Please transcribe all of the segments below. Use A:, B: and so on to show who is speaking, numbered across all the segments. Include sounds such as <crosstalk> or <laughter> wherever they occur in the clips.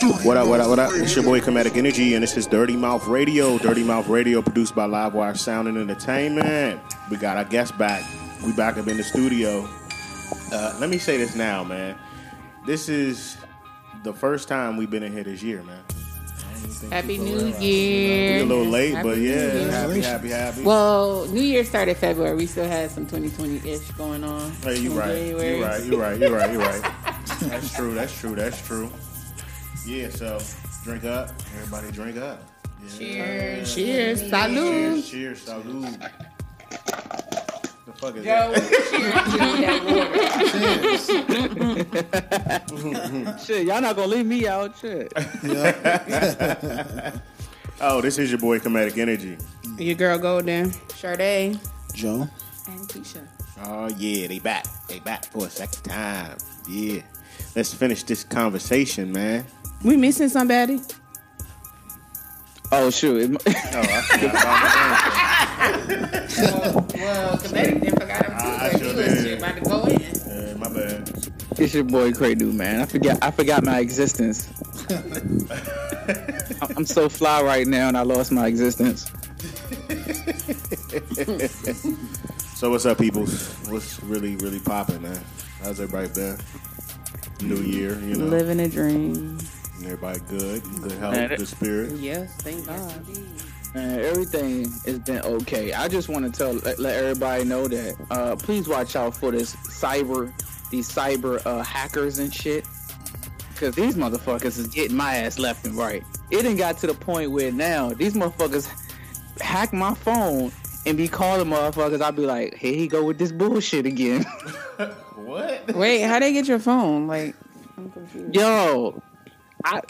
A: What up, what up, what up? It's your boy Comedic Energy, and this is Dirty Mouth Radio. Dirty Mouth Radio, produced by Livewire Sound and Entertainment. We got our guest back. We back up in the studio. Uh, let me say this now, man. This is the first time we've been in here this year, man.
B: Happy New Year.
A: a little late,
B: Happy
A: but yeah, happy, happy, happy.
B: Well, New Year started February. We still had some 2020-ish going on.
A: Hey, you
B: in
A: right.
B: January.
A: You right. You're right. You're right. You're right. That's true. That's true. That's true. Yeah. So drink up. Everybody drink up. Yeah.
B: Cheers. Cheers.
A: Cheers.
B: Salud.
A: Cheers. Salud. The fuck is
B: Yo,
A: that?
B: cheers <laughs> to.
C: Shit, y'all not gonna leave me out. Shit. <laughs>
A: Oh, this is your boy Comedic Energy.
D: Your girl Golden.
B: Sade.
E: Joe.
B: And Keisha.
A: Oh yeah, they back. They back for a second time. Yeah. Let's finish this conversation, man.
D: We missing somebody?
C: Oh shoot. <laughs>
A: Oh, I forgot about
B: Well, Comedic didn't forgot him too.
A: I- I sure
B: was
A: did.
B: about to go in.
A: my uh, my bad.
C: It's your boy Cradu, man. I forgot I forgot my existence. <laughs> I'm- I'm so fly right now and I lost my existence.
A: So what's up, peoples? What's really, really popping, man? How's everybody been? New year, you know,
B: Living a dream.
A: Everybody good, good health,
C: Man,
A: good spirit.
D: Yes, thank God.
C: Man, everything has been okay. I just want to tell let, let everybody know that uh, please watch out for this cyber these cyber uh, hackers and shit. Cause these motherfuckers is getting my ass left and right. It done got to the point where now these motherfuckers hack my phone and be calling motherfuckers. I'd be like, here he go with this bullshit again. <laughs>
A: What?
D: Wait, how they get your phone? Like, I'm confused.
C: Yo, I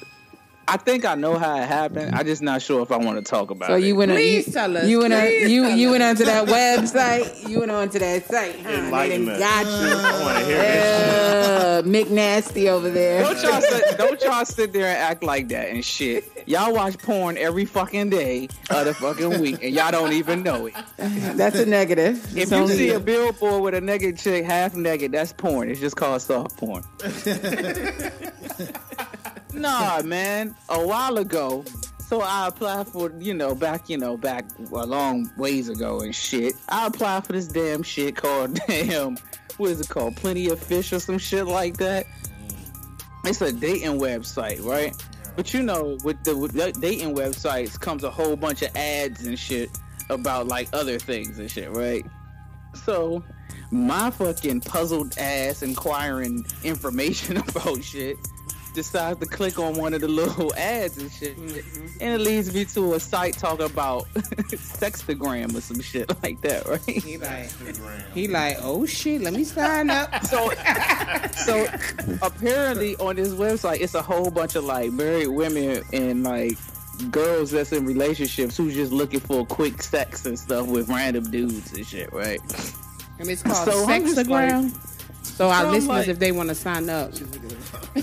C: I think I know how it happened. I just not sure if I want to talk about
D: So
C: it.
D: you went on,
B: Please
D: you,
B: tell us.
D: You went on, you you went
B: us.
D: onto that <laughs> website. You went on onto that site. Huh? They done
A: Enlightenment.
D: got you.
A: I want to hear this.
D: Uh, McNasty over there.
C: Don't y'all, sit, don't y'all sit there and act like that and shit. Y'all watch porn every fucking day of the fucking week, and y'all don't even know it.
D: That's a negative.
C: If
D: It's
C: you
D: only-
C: see a billboard with a naked chick half naked, that's porn. It's just called soft porn. <laughs> nah, man. A while ago, so I applied for, you know, back, you know, back a long ways ago and shit. I applied for this damn shit called <laughs> damn, what is it called? Plenty of Fish or some shit like that. Mm. It's a dating website, right? But you know, with the with the dating websites comes a whole bunch of ads and shit about like other things and shit, right? So my fucking puzzled ass inquiring information <laughs> about shit decides to click on one of the little <laughs> ads and shit. Mm-hmm. And it leads me to a site talking about <laughs> sextagram or some shit <laughs> like that, right?
D: He like, he like, oh shit, let me sign up.
C: So, so apparently on this website, it's a whole bunch of like married women and like girls that's in relationships who's just looking for quick sex and stuff with random dudes and shit, right?
D: And it's called
C: So I'm just
D: Sexagram. So our
C: I'm
D: listeners,
C: like-
D: if they want to sign up, <laughs>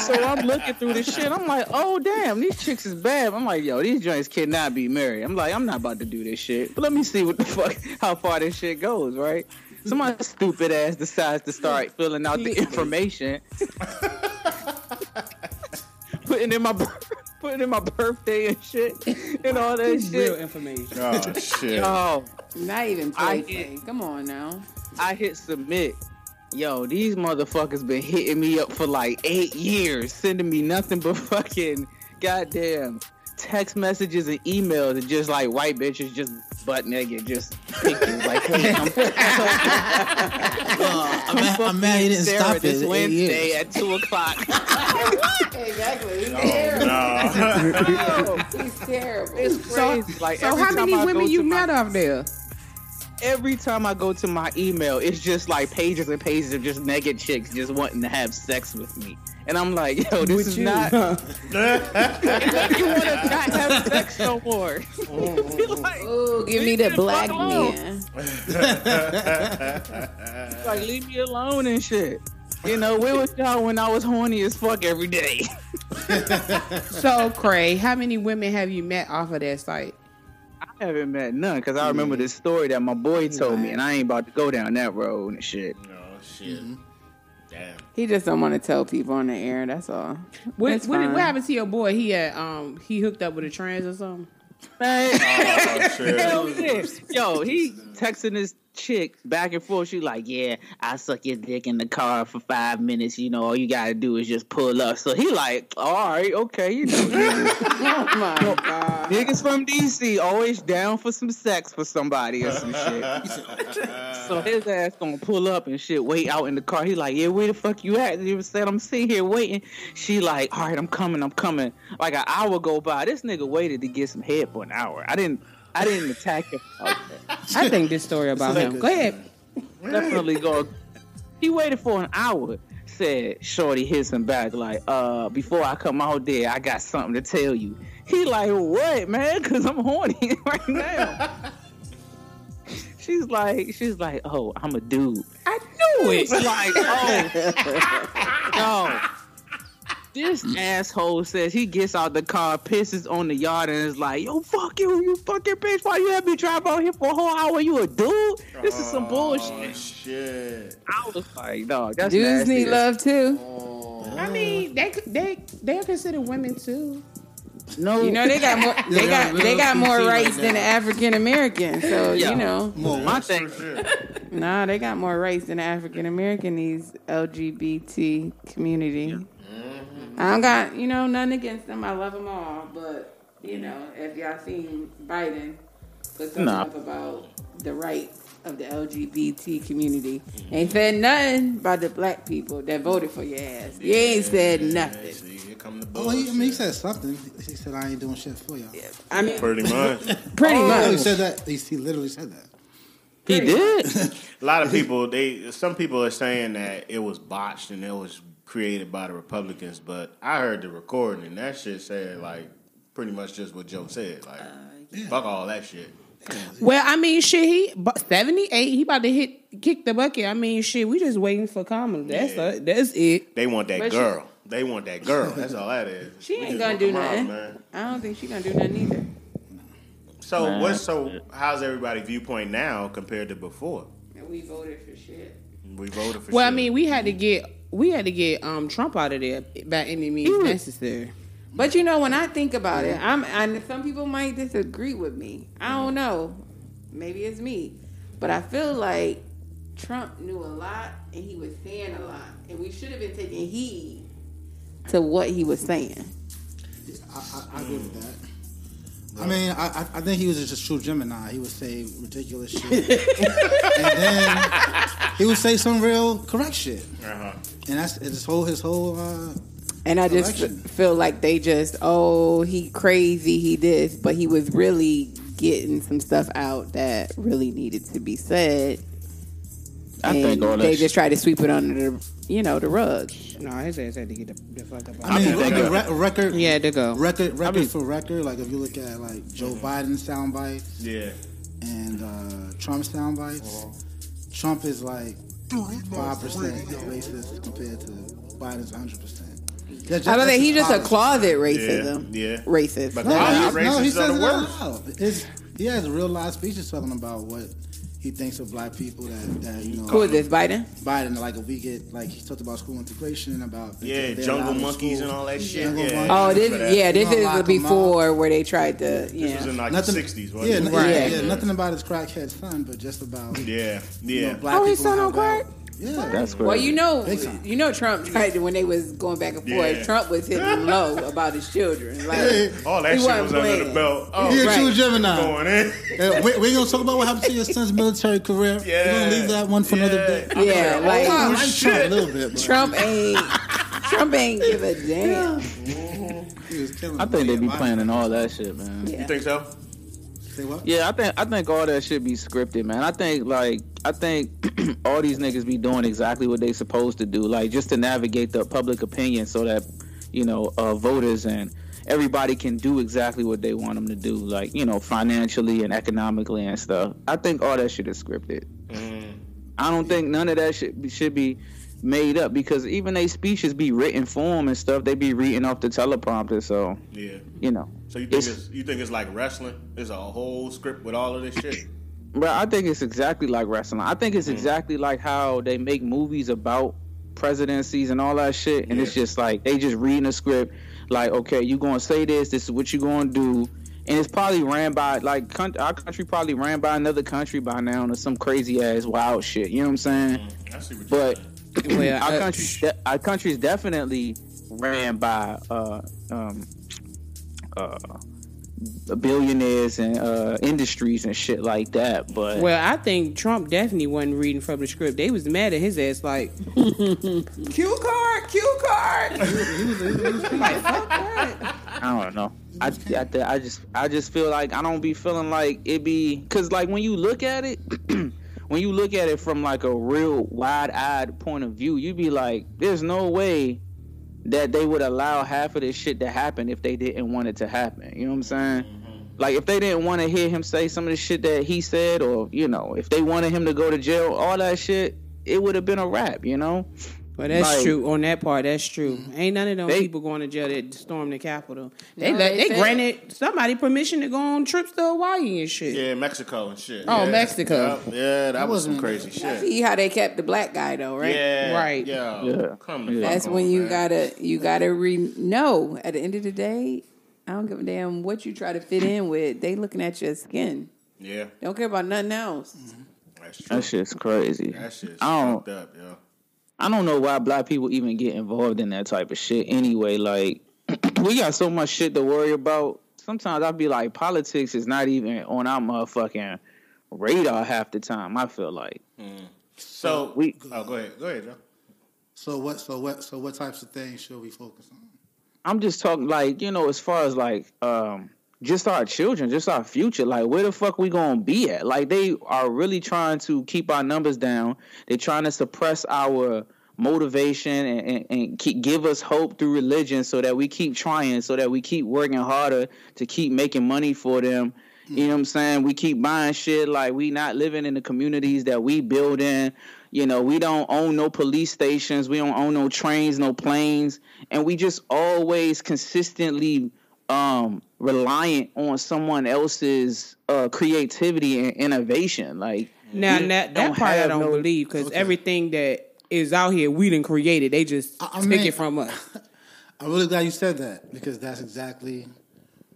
C: So I'm looking through this shit. I'm like, oh damn, these chicks is bad. I'm like, yo, these joints cannot be married. I'm like, I'm not about to do this shit. But let me see what the fuck, <laughs> how far this shit goes, right? Somebody stupid ass decides to start filling out the information, <laughs> putting in my putting in my birthday and shit and all that
D: real
C: shit.
D: information.
A: Oh shit.
C: Oh,
D: Not even
C: I
D: play.
C: get-
D: Come on now.
C: I hit submit. Yo, these motherfuckers been hitting me up for like eight years, sending me nothing but <laughs> fucking goddamn text messages and emails and just like white bitches just butt naked, just pictures like, hey, I'm, <laughs>
E: Well, I'm, mad, I'm mad he didn't
C: Sarah
E: stop
C: this
E: at eight
C: Wednesday at two o'clock. <laughs>
D: Exactly. He's
A: Oh,
D: terrible.
A: no.
C: Yo,
D: He's terrible.
C: it's crazy. like
D: So how many women you met off there?
C: Every time I go to my email, it's just like pages and pages of just naked chicks just wanting to have sex with me. And I'm like, yo, this
D: With
C: is
D: you.
C: not. <laughs> you want to not have sex no more. <laughs> <laughs> like,
D: Ooh, give me the black
C: fuck
D: man.
C: like, leave me alone and shit. You know, where was y'all when I was horny as fuck every day?
D: So, Cray, how many women have you met off of that site?
C: I haven't met none because I remember this story that my boy told me, and I ain't about to go down that road and shit.
A: No shit. Damn.
B: He just don't want to tell people on the air. That's all.
D: What,
B: That's
D: what,
B: fine.
D: what happened to your boy? He had um he hooked up with a trans or something.
C: Man,
A: Oh, shit. <laughs>
C: hell yeah. Yo, he texting this chick back and forth. She like, yeah, I suck your dick in the car for five minutes. You know, all you gotta do is just pull up. So he like, all right, okay, you know, niggas, <laughs>
B: Oh my god.
C: niggas from DC always down for some sex for somebody or some shit. <laughs> so his ass gonna pull up and shit, wait out in the car. He like, yeah, where the fuck you at? You said I'm sitting here waiting. She like, all right, I'm coming, I'm coming. Like an hour go by. This nigga waited to get some head for an hour. I didn't, I didn't attack him.
D: I think this story about him. Go ahead.
C: definitely go. He waited for an hour. Said Shorty hits him back like, uh, before I come out there, I got something to tell you. He like, what, man? Cause I'm horny <laughs> right now. she's like, she's like, oh, I'm a dude.
D: I knew
C: It's
D: it.
C: like, oh, <laughs> no. This asshole says he gets out the car, pisses on the yard, and is like, "Yo, fuck you, you fucking bitch! Why you have me drive out here for a whole hour? You a dude? This is some
A: Oh,
C: bullshit."
A: shit.
C: I was like, dog, that's
B: Dudes
C: nasty.
B: need love too.
D: I mean, they they they're considered women too.
C: No,
B: You know they got more. <laughs> They got they got more
E: PC like
B: rights than African American. So
C: Yeah.
B: you know,
E: More
C: my thing.
A: Shit.
B: nah, they got more rights than African American. These LGBT community. I don't got you know nothing against them. I love them all, but you know if y'all seen Biden put something
C: Nah.
B: up about the rights of the LGBT community, mm-hmm. ain't said nothing about the black people that voted for your ass. You ain't said nothing.
A: See, come the
E: Oh, he, I mean, he said something. He said, "I ain't doing shit for y'all."
B: I mean,
A: Pretty <laughs> much.
B: pretty
E: Oh, he said that. He, he literally said that.
C: He did.
A: A lot of people, they some people are saying that it was botched and it was created by the Republicans, but I heard the recording and that shit said like pretty much just what Joe said. Like, fuck all that shit.
D: Well, I mean, shit, he but seventy eight. He about to hit kick the bucket. I mean, shit, we just waiting for Kamala. That's
A: Yeah.
D: uh, that's it.
A: They want that
B: But she-
A: girl. they want that girl. That's all that is.
B: She
A: We
B: ain't gonna do
A: Kamala,
B: nothing.
A: man.
B: I don't think she gonna do nothing either.
A: So
C: Man,
A: what's so? How's everybody viewpoint now compared to before?
B: And we voted for shit.
A: We voted for. Shit.
D: Well, I mean, we had to get we had to get um Trump out of there by any means necessary.
B: But you know, when I think about it, I'm and some people might disagree with me. I don't know. Maybe it's me. But I feel like Trump knew a lot and he was saying a lot. And we should have been taking heed to what he was saying.
E: I, I, I agree with that. I mean, I, I- I think he was just a true Gemini. He would say ridiculous shit, <laughs> and then he would say some real correct shit.
A: Uh-huh.
E: And that's his whole his whole. Uh,
B: And I just
E: Correction.
B: feel like they just, oh, he crazy, he this, but he was really getting some stuff out that really needed to be said.
C: I
B: and
C: think all
B: they just try to sweep it under the, you know, the rug.
D: No, his ass had to get the, the fuck up.
E: I mean,
C: think
E: I
C: they
E: mean, re- record.
D: yeah, to go.
E: Record, record
C: mean-
E: for record. Like if you look at like Joe Biden sound bites
A: Yeah.
E: and uh, Trump sound bites, Trump is like five percent racist compared to Biden's hundred percent.
B: I don't think he's just a closet racism.
A: Yeah. yeah.
B: Racist.
A: But
E: No, he, no, he says
A: the
E: it out
A: worst.
E: loud. His, he has real live speeches talking about what he thinks of black people. That, that you know,
B: Who is this, Biden?
E: Biden. Like if we get like he talked about school integration about
A: Yeah,
E: they're
A: jungle monkeys
E: school.
A: and all that shit.
E: Jungle
A: Yeah.
B: Oh, this, yeah, this is before where they tried to,
A: This was
B: yeah.
A: in like
E: Nothing,
A: the '60s, wasn't
E: yeah,
A: it?
E: nothing,
B: Right.
E: yeah, nothing about his crackhead son, but just about
A: Yeah,
E: you
A: yeah.
E: know, black
B: Oh, his
E: people
B: son on
E: how
B: crack?
E: That- Yeah,
C: That's crazy.
B: Well, you know, you know, Trump <laughs> tried to when they was going back and forth.
A: Yeah.
B: Trump was hitting <laughs> low about his children. Like,
A: All that
B: he
A: shit
B: wasn't
A: was under the belt. Oh,
E: He a
B: right.
E: true Gemini.
A: going in.
E: Uh, we, we gonna talk about what happened to your son's military career.
A: Yeah.
E: We're gonna leave that one for another day.
A: I'm
B: Yeah,
A: like,
B: like-
A: oh,
E: I like
A: shit.
E: Trump a little bit, but
B: Trump ain't Trump ain't give a damn.
E: he was killing
C: I think they be planning all that shit, man.
B: Yeah.
A: You think so?
E: Say what?
C: Yeah, I think I think all that should be scripted, man. I think like I think <clears throat> all these niggas be doing exactly what they supposed to do, like just to navigate the public opinion, so that you know uh, voters and everybody can do exactly what they want them to do, like you know financially and economically and stuff. I think all that shit is scripted. I don't think none of that shit be, should be made up because even they speeches be written form and stuff. They be reading off the teleprompter, so
A: Yeah.
C: you know.
A: So you think
C: It's-
A: it's, you think it's like wrestling? It's a whole script with all of this shit.
C: But I think it's exactly like wrestling. I think it's exactly like how they make movies about presidencies and all that shit, and it's just like they just reading a script, like okay, you gonna say this, this is what you gonna do, and it's probably ran by like coun- our country probably ran by another country by now or some crazy ass wild shit. You know what I'm saying?
A: I see what you're
C: But
A: saying.
D: Well,
C: our
D: uh,
C: country, de- our country is definitely ran by uh, um, uh, billionaires and uh, industries and shit like that. But
D: Well, I think Trump definitely wasn't reading from the script. They was mad at his ass, like <laughs> cue card, cue card. like.
C: I don't know. I, I, I just I just feel like I don't be feeling like it be because like when you look at it, <clears throat> when you look at it from like a real wide eyed point of view, you'd be like, there's no way that they would allow half of this shit to happen if they didn't want it to happen. You know what I'm saying? Mm-hmm. Like if they didn't want to hear him say some of the shit that he said, or you know, if they wanted him to go to jail, all that shit, it would have been a wrap. You know?
D: But that's
C: Like-
D: true. On that part, that's true. Ain't none of them
C: They-
D: people going to jail that stormed the Capitol. They
B: No,
D: let,
B: they
D: they granted somebody permission to go on trips to Hawaii and shit.
A: Yeah, Mexico and shit.
D: Oh,
A: yeah.
D: Mexico.
A: Yeah, yeah, that was some
E: wasn't-
A: crazy shit.
B: See how they kept the black guy though, right?
A: Yeah,
D: Right.
A: Yeah,
C: Yeah.
A: Come the
C: Yeah.
A: fuck
B: That's
A: on,
B: when you
A: man.
B: gotta you gotta re no. At the end of the day, I don't give a damn what you try to fit in with. They looking at your skin.
A: Yeah,
B: Don't care about nothing else.
A: that's true.
C: That shit's crazy.
A: That shit's
C: I don't-
A: fucked up, yo.
C: I don't know why black people even get involved in that type of shit anyway. Like, <clears throat> we got so much shit to worry about. Sometimes I'd be like, politics is not even on our motherfucking radar half the time. I feel like.
A: So
C: We-
A: Oh, go ahead. Go ahead, Joe.
E: So what? So what? So what types of things should we focus on?
C: I'm just talking like, you know, as far as like, um, just our children, just our future. Like, where the fuck we gonna be at? Like, they are really trying to keep our numbers down. They're trying to suppress our motivation and, and, and keep, give us hope through religion, so that we keep trying, so that we keep working harder to keep making money for them. You know hmm. what I'm saying? We keep buying shit like we not living in the communities that we build in. You know, we don't own no police stations, we don't own no trains, no planes, and we just always consistently um reliant on someone else's uh creativity and innovation. Like
D: Now that that part I don't
C: no-
D: believe because
E: Okay.
D: everything that is out here we didn't create it. They just
E: I- I
D: take
E: mean-
D: it from us. <laughs>
E: I'm really glad you said that because that's exactly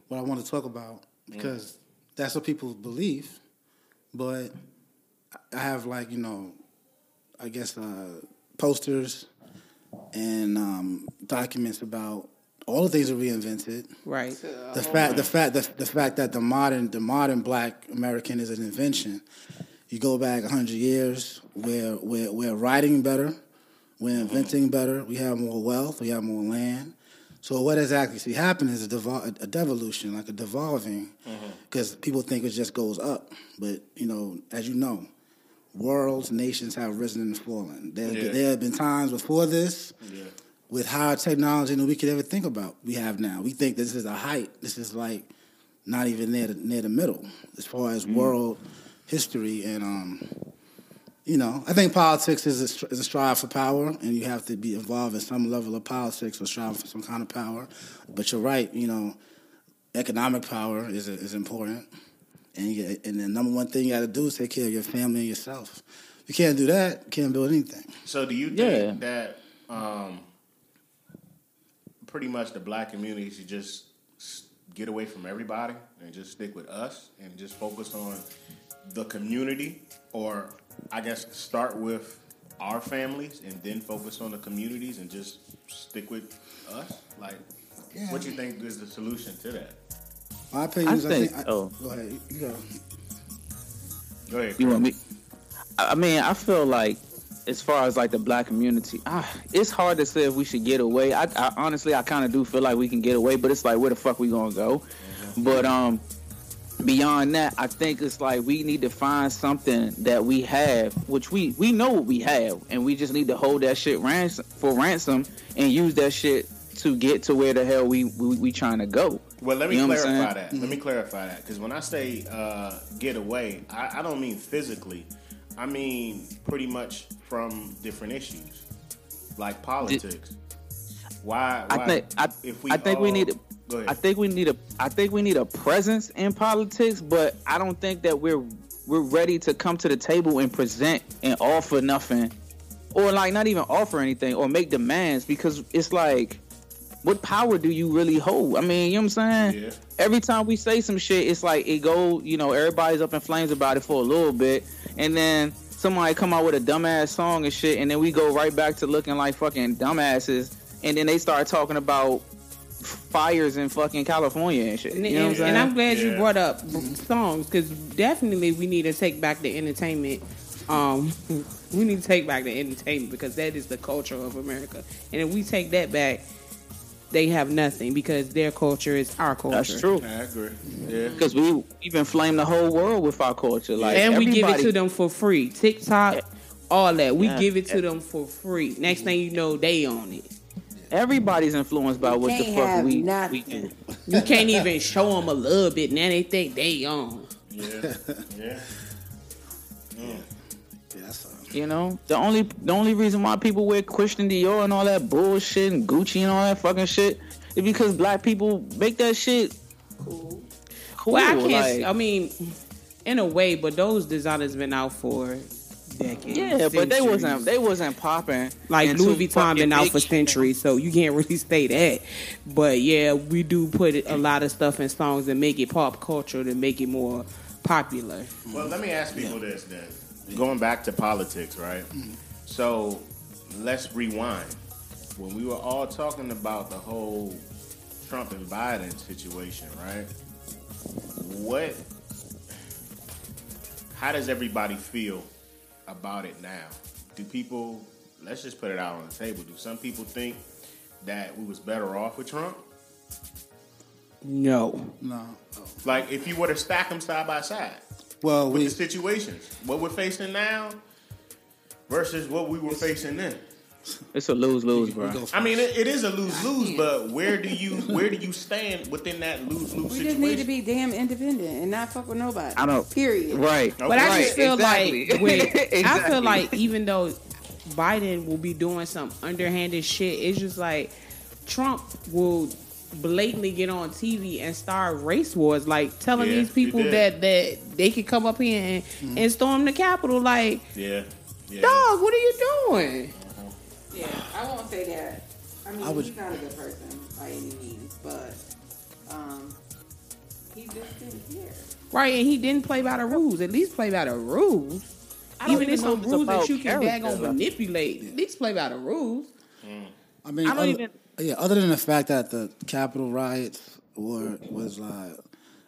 E: what I want to talk about because that's what people believe. But I have like you know, I guess uh, posters and um, documents about all the things that reinvented.
D: Right.
E: The fact, the fact, the, the fact that the modern, the modern Black American is an invention. You go back hundred years, we're we're we're writing better, we're inventing better. We have more wealth, we have more land. So what has actually happened is a, devol- a devolution, like a devolving, mm-hmm. because people think it just goes up. But you know, as you know, worlds, nations have risen and fallen. There,
A: Yeah.
E: there have been times before this with higher technology than we could ever think about. We have now. We think this is a height. This is like not even near the, near the middle as far as world history and um, you know, I think politics is a, is a strive for power, and you have to be involved in some level of politics or strive for some kind of power. But you're right, you know, economic power is is important, and you, and the number one thing you got to do is take care of your family and yourself. You can't do that, you can't build anything.
A: So do you think
C: Yeah.
A: that um, pretty much the black community should just get away from everybody and just stick with us and just focus on the community, or I guess start with our families and then focus on the communities and just stick with us? Like, what do you think is the solution to that?
E: My opinion is,
C: I
E: I think.
C: think-
E: I,
C: oh.
E: go ahead. You go.
A: Go ahead.
C: You
A: Chris.
C: want me? I I mean, I feel like as far as like the black community, ah, it's hard to say if we should get away. I, I honestly, I kind of do feel like we can get away, but it's like where the fuck we gonna go? But um, beyond that, I think it's like we need to find something that we have, which we we know what we have, and we just need to hold that shit ransom for ransom and use that shit to get to where the hell we we, we trying to go.
A: Well, let me
C: You know what I'm
A: clarify that. Let me clarify that because when I say uh, get away, I, I don't mean physically. I mean pretty much from different issues, like politics. Why?
C: I think I,
A: if we
C: I think we need to,
A: Go ahead.
C: I think we need a I think we need a presence in politics, but I don't think that we're we're ready to come to the table and present and offer nothing or like not even offer anything or make demands because it's like what power do you really hold? I mean, you know what I'm saying?
A: Yeah.
C: Every time we say some shit, it's like it go, you know, everybody's up in flames about it for a little bit, and then somebody come out with a dumbass song and shit, and then we go right back to looking like fucking dumbasses, and then they start talking about fires in fucking California and shit.
D: And,
C: You know what I'm saying?
D: and I'm glad
A: Yeah.
D: you brought up songs because definitely we need to take back the entertainment. Um, <laughs> we need to take back the entertainment because that is the culture of America. And if we take that back, they have nothing because their culture is our culture.
C: That's true.
A: I agree. Yeah.
C: Because we we've inflamed the whole world with our culture. Like
D: and we give it to them for free. TikTok, all that. We
C: Yeah.
D: give it to them for free. Next thing you know, they own it.
C: Everybody's influenced by what the fuck
B: have
C: we, we do.
D: You can't even show them a little bit. Now they think they own.
A: Yeah. Yeah.
E: Yeah, that's uh,
C: You know, the only the only reason why people wear Christian Dior and all that bullshit and Gucci and all that fucking shit is because black people make that shit cool. Cool.
D: Well, I can't.
C: like-
D: I mean, in a way, but those designers been out for decades.
C: yeah, but they wasn't they wasn't popping
D: like Louis Vuitton
C: fucking
D: been out for centuries, so you can't really say that. But yeah, we do put a lot of stuff in songs and make it pop culture to make it more popular.
A: Well, let me ask people this then. Going back to politics, right? Mm-hmm. So let's rewind. When we were all talking about the whole Trump and Biden situation, right? What, how does everybody feel about it now? Do people, let's just put it out on the table, do some people think that we was better off with Trump?
D: No,
E: no.
A: Like if you were to stack them side by side,
E: Well,
A: with
E: we
A: the situations, what we're facing now versus what we were facing then.
C: It's a lose lose, bro.
A: I mean, it, it is a lose lose, but where do you where do you stand within that lose lose
B: We
A: situation?
B: just need to be damn independent and not fuck with nobody.
C: I don't-
B: Period.
C: Right.
A: Okay.
D: but I
C: Right,
D: just <laughs> feel
C: exactly.
D: like with, I feel like even though Biden will be doing some underhanded shit, it's just like Trump will blatantly get on TV and start race wars, like telling
A: Yeah,
D: these people that that they could come up here and,
C: Mm-hmm.
D: and storm the Capitol. Like,
A: Yeah, yeah.
D: dog, what are you doing?
B: Yeah, I won't say that. I mean,
E: I would-
B: he's not a good person by any means, but um, he just didn't care.
D: Right, and he didn't play by the rules. At least play by the rules.
C: I
D: Even if
C: even
D: some rules that you can
C: character,
D: daggone manipulate, at least play by the rules.
E: I mean,
C: I don't
E: other,
C: even-
E: yeah. Other than the fact that the Capitol riots were was, uh,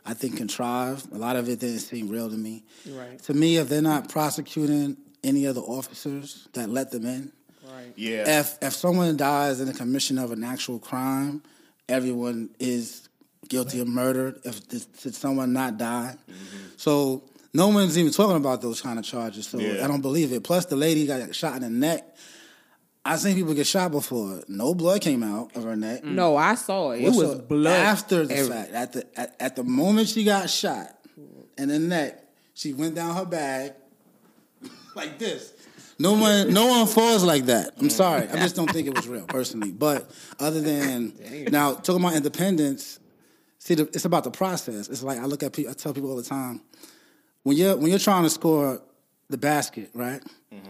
E: I think, contrived. A lot of it didn't seem real to me.
D: Right.
E: To me, if they're not prosecuting any of the officers that let them in,
D: Right.
A: yeah.
E: if if someone dies in the commission of an actual crime, everyone is guilty of murder. If did someone not die, so no one's even talking about those kind of charges. So
A: Yeah.
E: I don't believe it. Plus, the lady got shot in the neck. I've seen people get shot before. No blood came out of her neck.
D: No, I saw it. It
E: What's
D: was
E: up?
D: blood
E: after the
D: every-
E: fact. At the at, at the moment she got shot in the neck, she went down her bag <laughs> like this. No one, no one falls like that. I'm sorry. I just don't think it was real, personally. But other than now, talking about independence, see, the, it's about the process. It's like I look at people. I tell people all the time when you're when you're trying to score the basket, right? Mm-hmm.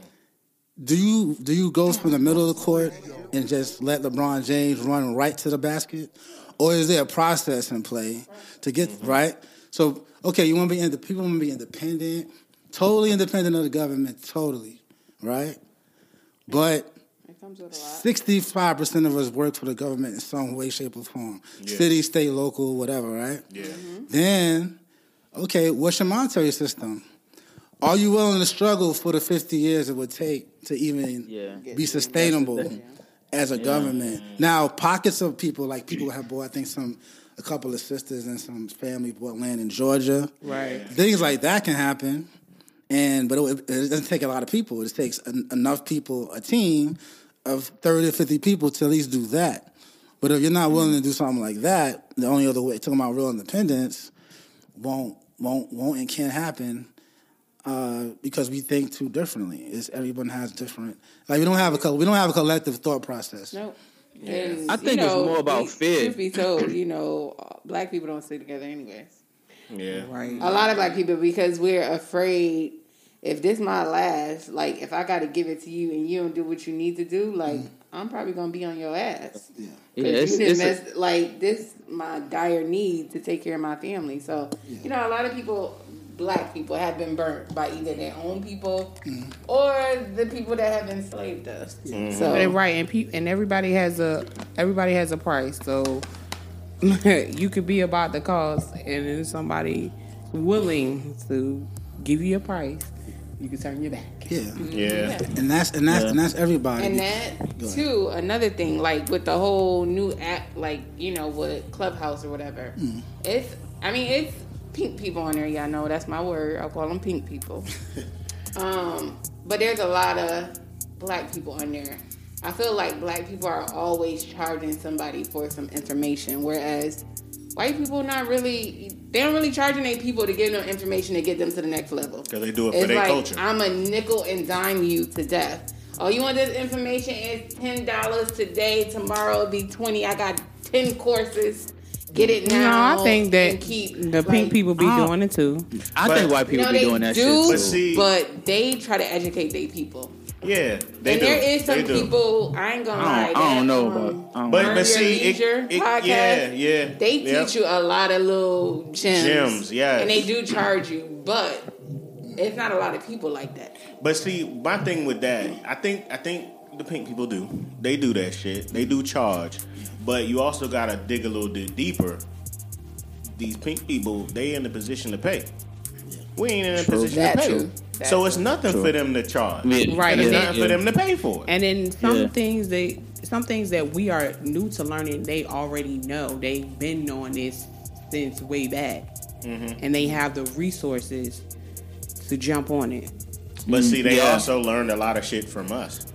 E: Do you do you go from the middle of the court and just let LeBron James run right to the basket, or is there a process in play to get mm-hmm. right? So okay, you want to be ind- people want to be independent, totally independent of the government, totally, right? But
B: It comes with a lot.
E: sixty-five percent of us work for the government in some way, shape, or form,
A: Yeah.
E: city, state, local, whatever, right?
A: Yeah.
E: Then, okay, what's your monetary system? Are you willing to struggle for the 50 years it would take to even
C: Yeah.
E: be sustainable as a government? Now, pockets of people, like people have bought, I think some, a couple of sisters and some family bought land in Georgia.
D: Right.
E: Things like that can happen. And, but it, it doesn't take a lot of people. It takes en- enough people, a team of 30 or 50 people to at least do that. But if you're not willing to do something like that, the only other way, talking about real independence, won't won't won't and can't happen uh, because we think too differently. Is everyone has different like we don't have a co- we don't have a collective thought process.
B: Nope. And,
C: I think
B: you
C: it's more about
B: we-
C: fear.
B: Truth be told, you know, uh, black people don't stay together anyways.
A: Yeah.
D: Right.
B: A lot of black people because we're afraid if this my last, like if I got to give it to you and you don't do what you need to do, like
C: Mm.
B: I'm probably gonna be on your ass.
E: Yeah.
C: Yeah,
B: 'Cause
C: it's,
B: you didn't
C: it's a-
B: like this my dire need to take care of my family. So you know, a lot of people, black people, have been burnt by either their own people
C: Mm-hmm.
B: or the people that have enslaved us. So
D: And right, and pe- and everybody has a everybody has a price. So <laughs> you could be about the cause, and then somebody willing to give you a price, you can turn your back.
E: Yeah.
A: Yeah.
E: And that's and that's
C: Yeah.
E: and that's everybody.
B: And that too, another thing, like with the whole new app, like you know, with Clubhouse or whatever.
E: Mm.
B: It's, I mean, it's pink people on there. Y'all know that's my word. I call them pink people. <laughs> um, but there's a lot of black people on there. I feel like black people are always charging somebody for some information, whereas white people not really. They don't really charging their people to give them information to get them to the next level.
A: Because they do it for their
B: like
A: culture.
B: I'm a nickel and dime you to death. Oh, you want this information? It's ten dollars today. Tomorrow it'll be twenty. I got ten courses. Get it
D: No. I think that
B: keep,
D: the pink people be
C: I-
D: doing it too.
C: I
A: But-
C: think white people
B: No,
C: be doing that
B: do,
C: shit too.
A: But see-
B: but they try to educate their people.
A: Yeah. They
B: and
A: do.
B: there is some people. I ain't gonna
C: I
B: lie.
C: don't, I don't know
B: um,
C: about. I don't
A: But
C: know.
B: Earn
A: but
B: Your
A: see, it, it-
B: podcast,
A: yeah, yeah.
B: They
A: Yep.
B: teach you a lot of little gems.
A: Gems, yes.
B: And they do charge you, but it's not a lot of people like that.
A: But see, my thing with that, I think I think the pink people do. They do that shit. They do charge. But you also gotta dig a little bit deeper. These pink people, they in the position to pay. We ain't in a
C: True.
A: position
B: That
A: to pay.
B: true. That
A: so
B: true.
A: it's nothing
C: True.
A: for them to charge.
C: Yeah.
D: Right,
A: And it's
D: and
A: nothing
C: then-
A: for them to pay for it.
D: And then some
C: Yeah.
D: things they some things that we are new to learning, they already know. They've been knowing this since way back,
A: Mm-hmm.
D: and they have the resources to jump on it.
A: But see, they
C: Yeah.
A: also learned a lot of shit from us,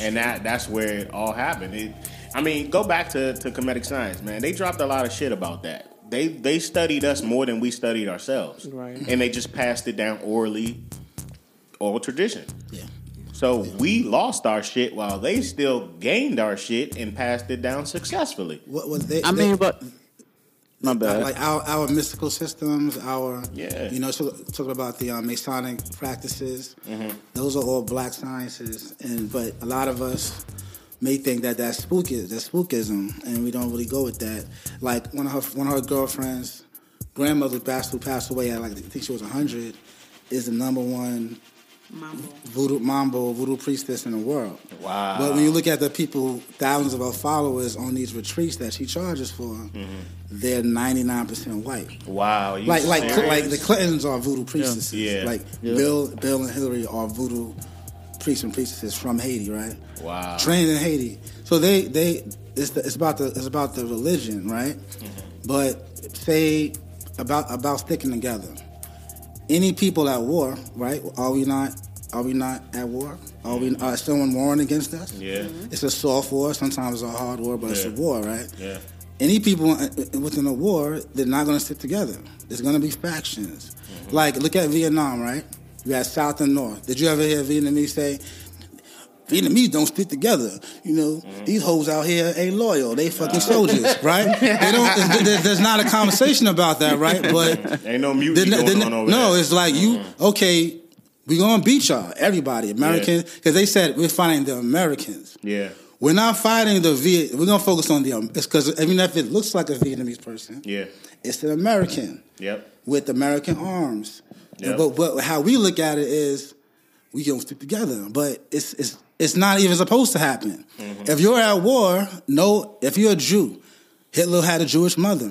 A: and that that's where it all happened. It, I mean, go back to, to Kemetic science, man. They dropped a lot of shit about that. They they studied us more than we studied ourselves,
D: Right.
A: And they just passed it down orally, oral tradition.
E: Yeah.
A: So we lost our shit while they still gained our shit and passed it down successfully.
E: What was they?
C: I
E: they-
C: mean, but my bad.
E: like our our mystical systems, our
A: Yeah.
E: you know, so, talking about the um, Masonic practices. Those are all black sciences, and but a lot of us may think that that's spooky, that's spookism, and we don't really go with that. Like one of her one of her girlfriends, grandmother passed who passed away at like I think she was hundred, is the number one voodoo mambo voodoo priestess in the world.
A: Wow.
E: But when you look at the people, thousands of her followers on these retreats that she charges for, mm-hmm. they're ninety nine percent white.
A: Wow, you
E: Like like
A: serious?
E: like the Clintons are voodoo priestesses.
A: Yeah.
E: Like
C: Yeah.
E: Bill Bill and Hillary are voodoo priests and priestesses from Haiti, right?
A: Wow.
E: Trained in Haiti. So they they it's the, it's about the it's about the religion, right? Mm-hmm. But say about about sticking together. Any people at war, right? Are we not? Are we not at war? Are we? Are someone warring against us?
A: Yeah. Mm-hmm.
E: It's a soft war. Sometimes it's a hard war, but it's a war, right?
A: Yeah.
E: Any people uh, uh within a war, they're not going to stick together. There's going to be factions. Like, look at Vietnam, right? You had South and North. Did you ever hear Vietnamese say, Vietnamese don't stick together. You know, these hoes out here ain't loyal. They fucking <laughs> soldiers, right? They don't. there- There's not a conversation about that, right? But <laughs>
A: Ain't no mutiny going on over
E: no,
A: there.
E: it's like you okay. We gonna beat y'all, everybody, Americans, because they said we're fighting the Americans.
A: yeah.
E: We're not fighting the Viet. We're gonna focus on the. Um, it's because even if it looks like a Vietnamese person,
A: Yeah.
E: it's an American
A: Yep.
E: with American arms.
A: Yep.
E: But but how we look at it is we gonna stick together. But it's it's it's not even supposed to happen.
A: Mm-hmm.
E: If you're at war, no. If you're a Jew, Hitler had a Jewish mother.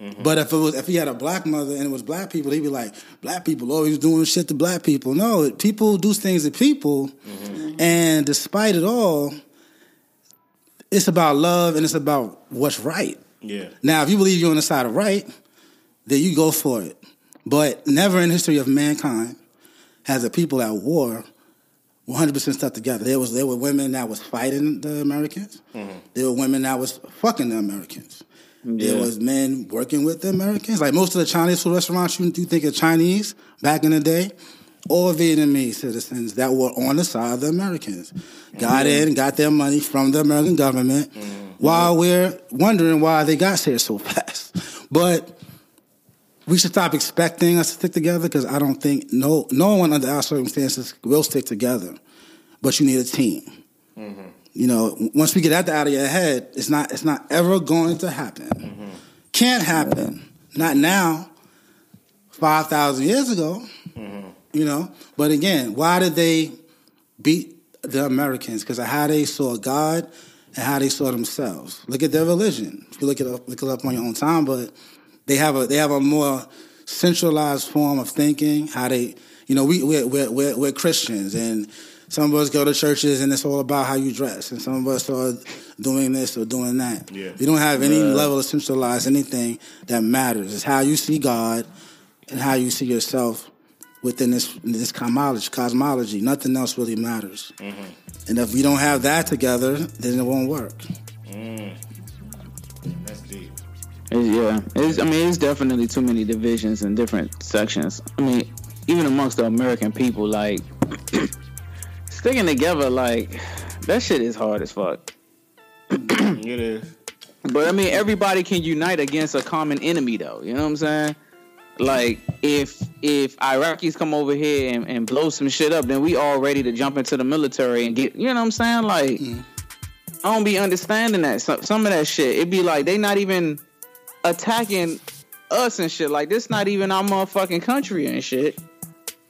A: Mm-hmm.
E: But if it was if he had a black mother and it was black people, he'd be like, black people always doing shit to black people. No, people do things to people,
A: Mm-hmm.
E: and despite it all, it's about love and it's about what's right.
A: Yeah.
E: Now, if you believe you're on the side of right, then you go for it. But never in the history of mankind has a people at war 100% stuck together. There was there were women that was fighting the Americans. Mm-hmm. There were women that was fucking the Americans. There was men working with the Americans. Like most of the Chinese food restaurants, you, you think of Chinese back in the day, or Vietnamese citizens that were on the side of the Americans. Got mm-hmm. in, got their money from the American government, mm-hmm. while we're wondering why they got here so <laughs> fast. But we should stop expecting us to stick together because I don't think no no one under our circumstances will stick together. But you need a team. Mm-hmm. You know, once we get that out of your head, it's not it's not ever going to happen. Mm-hmm. Can't happen. Not now. Five thousand years ago. Mm-hmm. You know, but again, why did they beat the Americans? Because of how they saw God and how they saw themselves. Look at their religion. If you look it up, look it up on your own time, but they have a they have a more centralized form of thinking. How they, you know, we we're we're, we're, we're Christians, and some of us go to churches, and it's all about how you dress, and some of us are doing this or doing that.
A: Yeah.
E: We don't have any level of centralized anything that matters. It's how you see God and how you see yourself within this this cosmology. Cosmology. Nothing else really matters. Mm-hmm. And if we don't have that together, then it won't work. Mm.
A: That's deep.
C: It's- yeah, it's, I mean, it's definitely too many divisions and different sections. I mean, even amongst the American people, like <clears throat> sticking together, like that shit is hard as fuck.
A: It is.
C: But I mean, everybody can unite against a common enemy, though. You know what I'm saying? Like, if if Iraqis come over here and, and blow some shit up, then we all ready to jump into the military and get. You know what I'm saying? Like, mm. I don't be understanding that. Some, some of that shit, It'd be like they not even attacking us and shit. Like, this not even our motherfucking country and shit.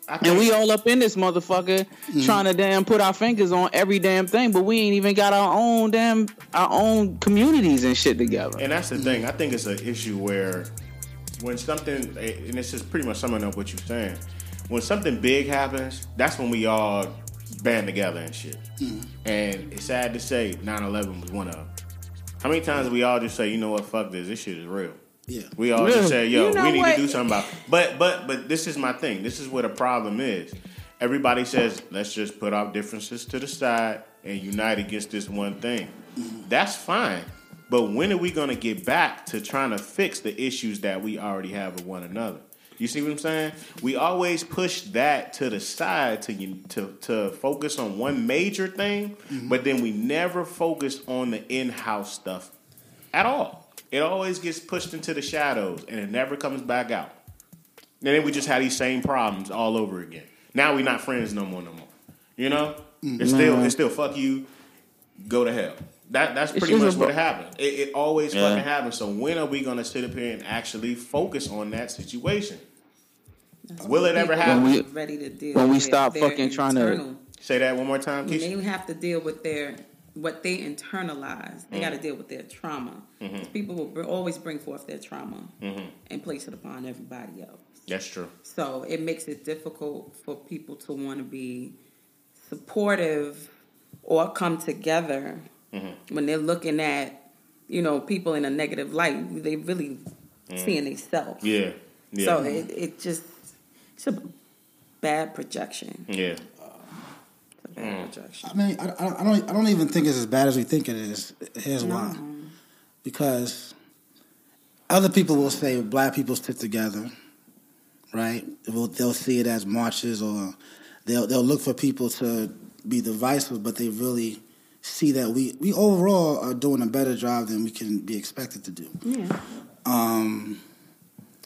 C: And we all up in this motherfucker mm. trying to damn put our fingers on every damn thing, but we ain't even got our own damn our own communities and shit together.
A: And that's the thing. I think it's an issue where when something, and this is pretty much summing up what you're saying. When something big happens, that's when we all band together and shit. Mm. And it's sad to say 9/11 was one of them. How many times we all just say, you know what, fuck this, this shit is real.
E: Yeah.
A: We all
C: Yeah.
A: just say, yo,
B: You know
A: we need
B: what?
A: to do something about. It. But but but this is my thing. This is what a problem is. Everybody says, let's just put our differences to the side and unite against this one thing. Mm-hmm. That's fine. But when are we going to get back to trying to fix the issues that we already have with one another? You see what I'm saying? We always push that to the side to to to focus on one major thing, mm-hmm. but then we never focus on the in-house stuff at all. It always gets pushed into the shadows and it never comes back out. And then we just have these same problems all over again. Now we're not friends no more, no more. You know? It's mm-hmm. still it's still fuck you, go to hell. That that's pretty much what happened. It, it always
C: Yeah.
A: fucking happens. So when are we gonna sit up here and actually focus on that situation? Will it ever happen?
C: When we-
F: ready to deal
C: when we
F: with
C: stop
F: their
C: fucking trying to-
A: Say that one more time,
F: when
A: Keisha.
F: they have to deal with their what they internalize. They got
A: Mm.
F: to deal with their trauma.
A: Mm-hmm.
F: People will br- always bring forth their trauma and place it upon everybody else.
A: That's true.
F: So it makes it difficult for people to want to be supportive or come together
A: Mm-hmm.
F: when they're looking at, you know, people in a negative light. They really seeing themselves.
A: Mm. Yeah. Yeah.
F: So it, it just it's a bad projection.
A: yeah.
F: It's a bad
A: Mm.
F: projection.
E: I mean, I, I, I don't. I don't even think it's as bad as we think it is. Here's why: because other people will say black people stick together, right? They'll, they'll see it as marches, or they'll they'll look for people to be divisive, but they really see that we we overall are doing a better job than we can be expected to do.
F: Yeah.
E: Um,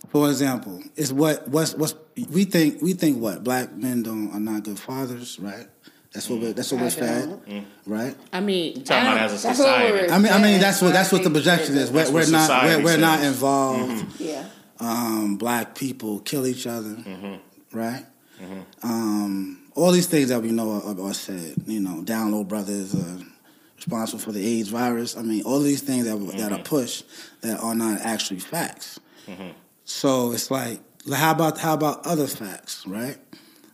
E: for example, is what what's what's we think we think what black men don't are not good fathers, right? That's what we're, that's what we're fed,
B: don't.
E: right?
D: I mean,
A: talking
D: I
A: about as a
B: That's what
A: society.
E: I mean, I mean that's what that's what the
B: I
E: projection is. We're, we're not we're, we're not
A: says.
E: involved.
B: Yeah.
E: Um, black people kill each other, right? Um, all these things that we know are, are said. You know, down-low brothers are responsible for the AIDS virus. I mean, all these things that that are mm-hmm. pushed that are not actually facts. Mm-hmm. So it's like, how about how about other facts, right?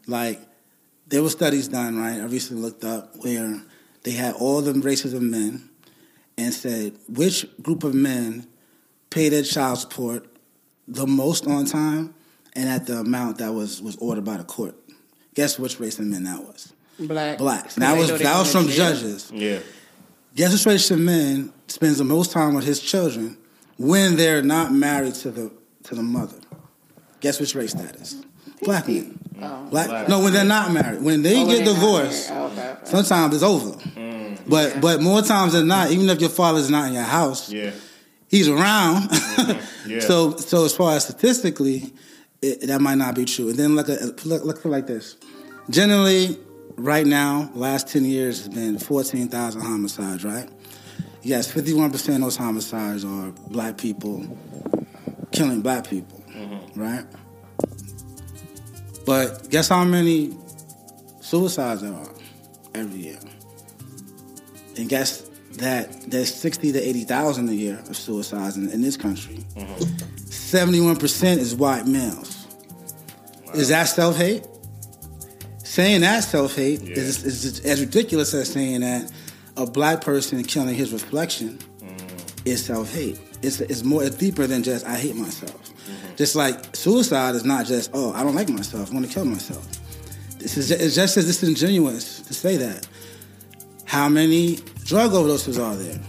E: Like there were studies done, right? I recently looked up where they had all the races of men and said which group of men pay their child support the most on time and at the amount that was was ordered by the court. Guess which race of men that was?
D: black.
E: Blacks. That was
D: know
E: that was from
D: jail.
E: judges.
A: Yeah.
E: Guess which race of men spends the most time with his children when they're not married to the to the mother? Guess which race that is? Black men.
B: Oh.
E: Black,
A: Black.
E: no, when they're not married. When they
B: Oh,
E: get
B: they're
E: divorced.
B: Oh, okay, okay.
E: sometimes it's over. But but more times than not, even if your father's not in your house,
A: Yeah.
E: he's around. Mm-hmm. <laughs>
A: Yeah.
E: So so as far as statistically, it, that might not be true. And then look at look look like this. Generally, right now, last ten years has been fourteen thousand homicides. Right? Yes, fifty one percent of those homicides are black people killing black people. Mm-hmm. Right? But guess how many suicides there are every year? And guess that there's sixty to eighty thousand a year of suicides in, in this country. Mm-hmm. 71% is white males. Is that self hate? Saying that self hate is, is as ridiculous as saying that a black person killing his reflection mm. is self hate. It's, it's more it's deeper than just I hate myself. Mm-hmm. Just like suicide is not just oh I don't like myself I want to kill myself. This is it's just as disingenuous to say that. How many drug overdoses are there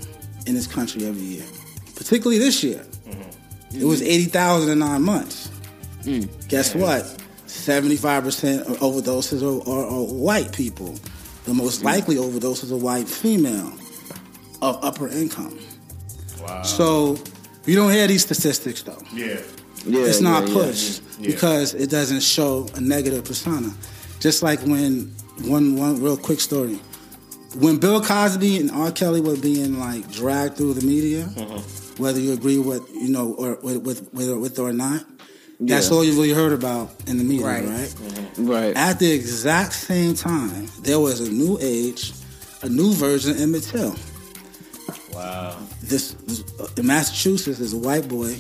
E: in this country every year? Particularly this year. Mm-hmm. It was 80,000 in nine months. Mm. Guess what? 75% of overdoses are, are, are white people. The most hmm. likely overdoses are white female of upper income.
A: Wow.
E: So you don't hear these statistics though.
A: yeah.
C: Yeah,
E: it's not
C: yeah,
E: pushed
A: Yeah.
E: because it doesn't show a negative persona. Just like when one one real quick story. When Bill Cosby and R. Kelly were being like dragged through the media, uh-huh. whether you agree with you know or with with, with, with or not, that's
C: Yeah.
E: all you really heard about in the media,
D: Right.
E: right?
C: yeah. Right.
E: At the exact same time, there was a new age, a new version of Emmett Till.
A: Wow.
E: This, this uh, in Massachusetts, this white boy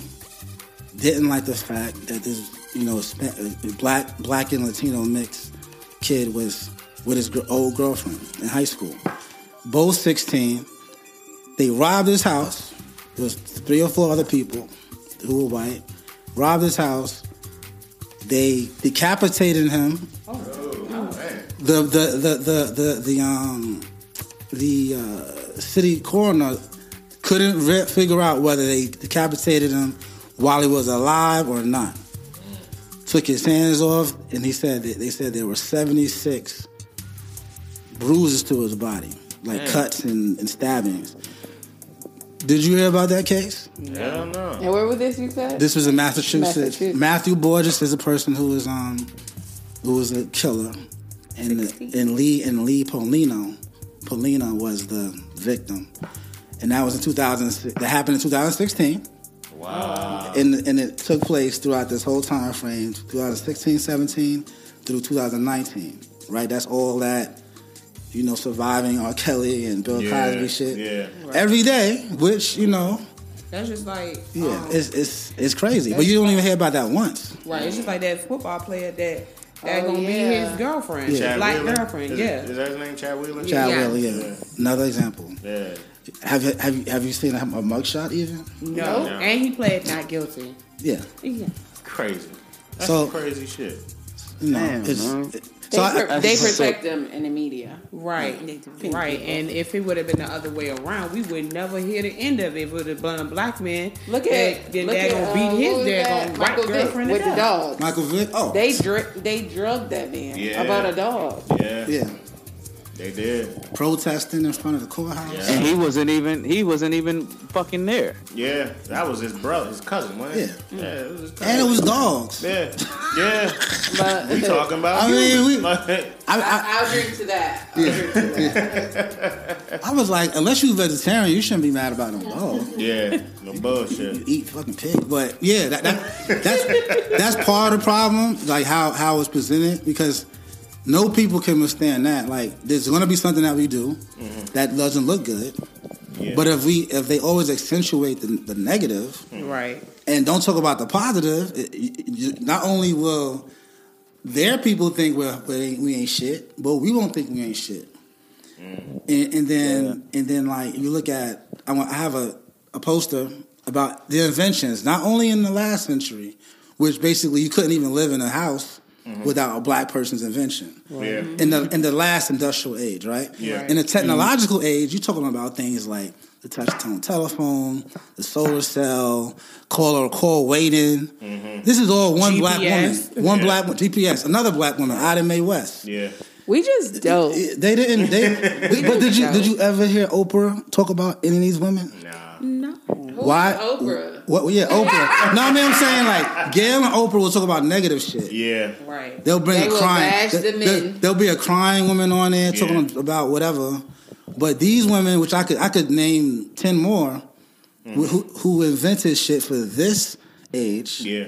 E: didn't like the fact that this, you know, Spa- uh, black black and Latino mixed kid was with his gr- old girlfriend in high school. Both sixteen. They robbed his house. There was three or four other people who were white. Robbed his house. They decapitated him. The the the the the, the um the uh, city coroner couldn't re- figure out whether they decapitated him while he was alive or not. Took his hands off, and he said that they said there were seventy six bruises to his body, like cuts and, and stabbings. Did you hear about that case?
A: Hell no.
B: And where was this you said?
E: This was in Massachusetts.
B: Massachusetts.
E: Matthew Borges is a person who was um who was a killer, and and Lee and Lee Paulino, Paulino was the victim, and that was in 2000. That happened in 2016,
A: Wow.
E: and and it took place throughout this whole time frame, 2016, 17 through 2019. Right, that's all that. You know, surviving R. Kelly and Bill
A: Yeah,
E: Cosby shit
A: yeah.
E: every day, which you know,
D: That's just like
E: yeah,
D: um,
E: it's it's it's crazy. But you don't even hear about that once.
D: right. It's just like that football player that that
B: Oh,
D: gonna
B: yeah.
D: be his girlfriend,
E: Yeah.
A: Chad
D: black
A: Wheeler?
D: girlfriend.
A: Is,
D: yeah.
A: Is that his name? Chad Wheeler?
E: Chad
D: Yeah.
E: Wheeler, yeah.
A: Yeah.
E: Another example.
A: Yeah.
E: Have you have you have you seen a, a mugshot even?
D: no.
A: No.
D: and he pled not guilty.
E: Yeah.
D: Yeah.
A: Crazy. That's
E: So-
A: some crazy shit.
E: You know,
C: Damn,
E: it's
C: man.
E: it-
B: They,
E: so I,
B: pr- they
C: so-
B: protect them in the media.
D: Right,
B: Pink
D: right,
B: people.
D: and if it would have been the other way around, we would never hear the end of it. If it would have been a black man,
B: Look
D: that-
B: at
D: then
B: look
D: they're
B: at
D: gonna
B: uh,
D: beat
B: what
D: his
B: was
D: daggone
B: that?
D: white
B: Michael Vick
D: girlfriend
B: with the dog.
E: Michael Vick. Oh,
B: They dr- they drugged that man
A: Yeah.
B: about a dog.
A: Yeah.
E: yeah,
A: They did.
E: protesting in front of the courthouse.
A: Yeah.
C: And he wasn't even he wasn't even fucking there.
A: Yeah. That was his brother, his cousin, wasn't it?
E: Yeah.
A: Yeah. It was his cousin.
E: And it was dogs.
A: Yeah. Yeah.
B: But
A: we talking about
E: I
A: you.
E: mean, we-
A: Like,
E: I, I,
B: I, I'll drink to that. I'll drink to that. <laughs>
E: I was like, unless you're vegetarian, you shouldn't be mad about no dog.
A: yeah. No
E: You
A: bullshit.
E: eat fucking pig, but yeah, that, that that's that's part of the problem, like how how it's presented, because no people can withstand that. Like, there's going to be something that we do mm-hmm. that doesn't look good,
A: Yeah.
E: but if we if they always accentuate the, the negative, mm-hmm.
D: Right,
E: and don't talk about the positive, it, it- you- not only will their people think we're, we ain't- we ain't shit, but we won't think we ain't shit. Mm-hmm. And, and then and then like you look at I, want, I have a, a poster about the inventions, not only in the last century, which basically you couldn't even live in a house Mm-hmm. without a black person's invention
A: yeah.
E: in the in the last industrial age, right?
A: Yeah.
E: In the technological age, you're talking about things like the touch tone telephone, the solar cell, caller or call waiting. Mm-hmm. This is all one black woman, one
A: Yeah.
E: black wo- GPS, another black woman, Ida Mae West.
A: Yeah.
B: We just dope.
E: They didn't. They, <laughs> but did you did you ever hear Oprah talk about any of these women?
A: Nah.
D: No.
E: Why?
B: Oprah.
E: What? Yeah, Oprah. <laughs> no, I mean I'm saying like Gayle and Oprah will talk about negative shit.
A: Yeah.
D: Right.
E: They'll bring
B: They
E: a
B: will
E: crying.
B: bash the
E: there-
B: men.
E: There'll be a crying woman on there
A: Yeah.
E: talking about whatever. But these women, which I could I could name ten more,
A: Mm-hmm.
E: who, who invented shit for this age,
A: Yeah.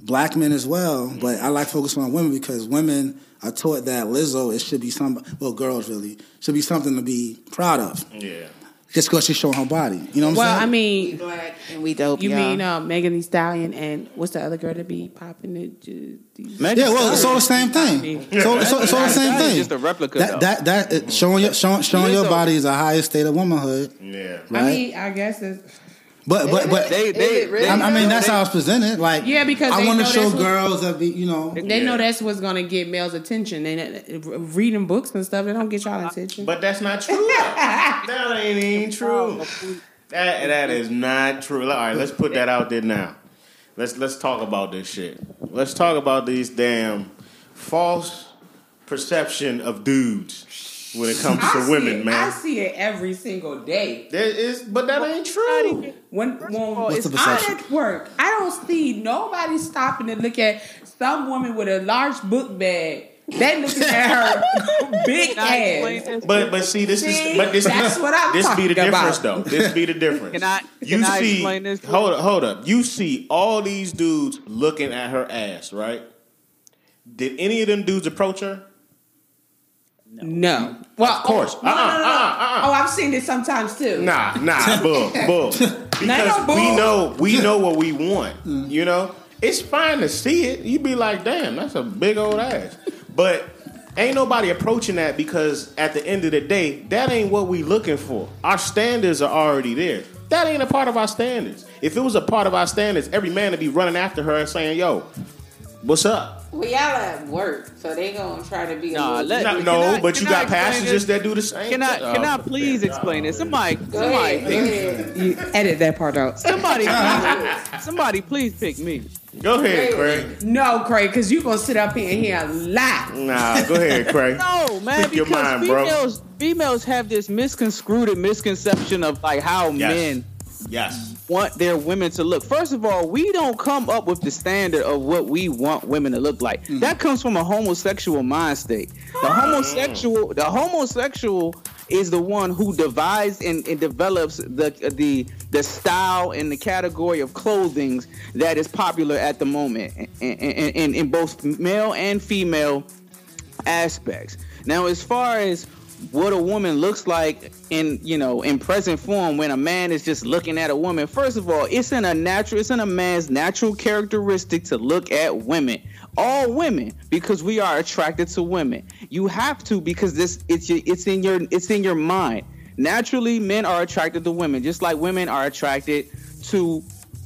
E: black men as well. But I like focusing on women because women are taught that Lizzo it should be some well girls really should be something to be proud of
A: Yeah.
E: Just because she's showing her body. You know what I'm
D: Well,
E: saying?
D: I
B: We
D: mean,
B: black and we dope.
D: you
B: y'all.
D: mean uh, Megan Thee Stallion and what's the other girl that be popping it? Ju-
C: Megan
E: Yeah, well, it's all the same thing. So, so, it's all the same
C: That is
E: thing.
C: just a replica,
E: That
C: though.
E: that that showing your showing, showing your body is a highest state of womanhood,
A: Yeah.
E: right?
D: I mean, I guess it's.
E: But but but
C: They,
B: Is
C: they,
B: really?
C: they-
E: I, I mean that's how it's presented. Like
D: Yeah, because
E: I want to show
D: that's what-
E: girls that be you know.
D: They
A: Yeah.
D: know that's what's gonna get males' attention. And uh, reading books and stuff, they don't get y'all attention.
A: But that's not true. <laughs> that ain't even true. That that is not true. All right, let's put that out there now. Let's let's talk about this shit. Let's talk about these damn false perception of dudes when it comes
D: I
A: to women,
D: it. I see it every single day.
A: There is, but that ain't true.
D: When, when
E: What's
D: it's
E: the
D: out
E: perception?
D: at work, I don't see nobody stopping to look at some woman with a large book bag. They looking at her <laughs> big ass.
A: But but see, this
D: See,
A: is but this
D: that's what I'm
A: this be the difference
D: about.
A: though. This be the difference.
C: Can I-
A: you
C: can I
A: see,
C: explain this?
A: Hold up, hold up. You see all these dudes looking at her ass, right? Did any of them dudes approach her?
D: No. Well,
A: Of course.
D: Oh, no, no, no, no, no.
A: Uh-uh, uh-uh, uh-uh.
D: Oh, I've seen it sometimes too.
A: Nah, nah, <laughs> bull, bull. Because
D: no bull.
A: we know we know <laughs> what we want. Mm. You know, it's fine to see it. You'd be like, damn, that's a big old ass. But ain't nobody approaching that because at the end of the day, that ain't what we looking for. Our standards are already there. That ain't a part of our standards. If it was a part of our standards, every man would be running after her and saying, "Yo, what's up?"
B: Well, y'all at work, so they gonna try to be. a
C: Nah,
B: little
C: let-
A: No, no,
C: I-
A: but you got
C: explain
A: passengers that do the same.
C: Can I can I please
A: man.
C: explain this? Somebody
B: Go
C: somebody
B: ahead, go ahead.
D: You edit that part out.
C: somebody <laughs> somebody please pick me.
A: Go ahead, Craig.
D: No, Craig, because you gonna sit up here and hear a lie.
A: Nah, go ahead, <laughs> Craig.
C: No, man,
A: Speak your
C: because
A: mind, bro.
C: females females have this misconstrued and misconception of like how
A: Yes.
C: men
A: Yes.
C: want their women to look. First of all, we don't come up with the standard of what we want women to look like. Mm-hmm. That comes from a homosexual mind state. The ah. homosexual, the homosexual is the one who divides and, and develops the the the style and the category of clothing that is popular at the moment in, in, in, in both male and female aspects. Now, as far as what a woman looks like in you know in present form when a man is just looking at a woman. First of all it's in a natural it's in a man's natural characteristic to look at women. All women because we are attracted to women. You have to because this it's your, it's in your it's in your mind. Naturally men are attracted to women just like women are attracted to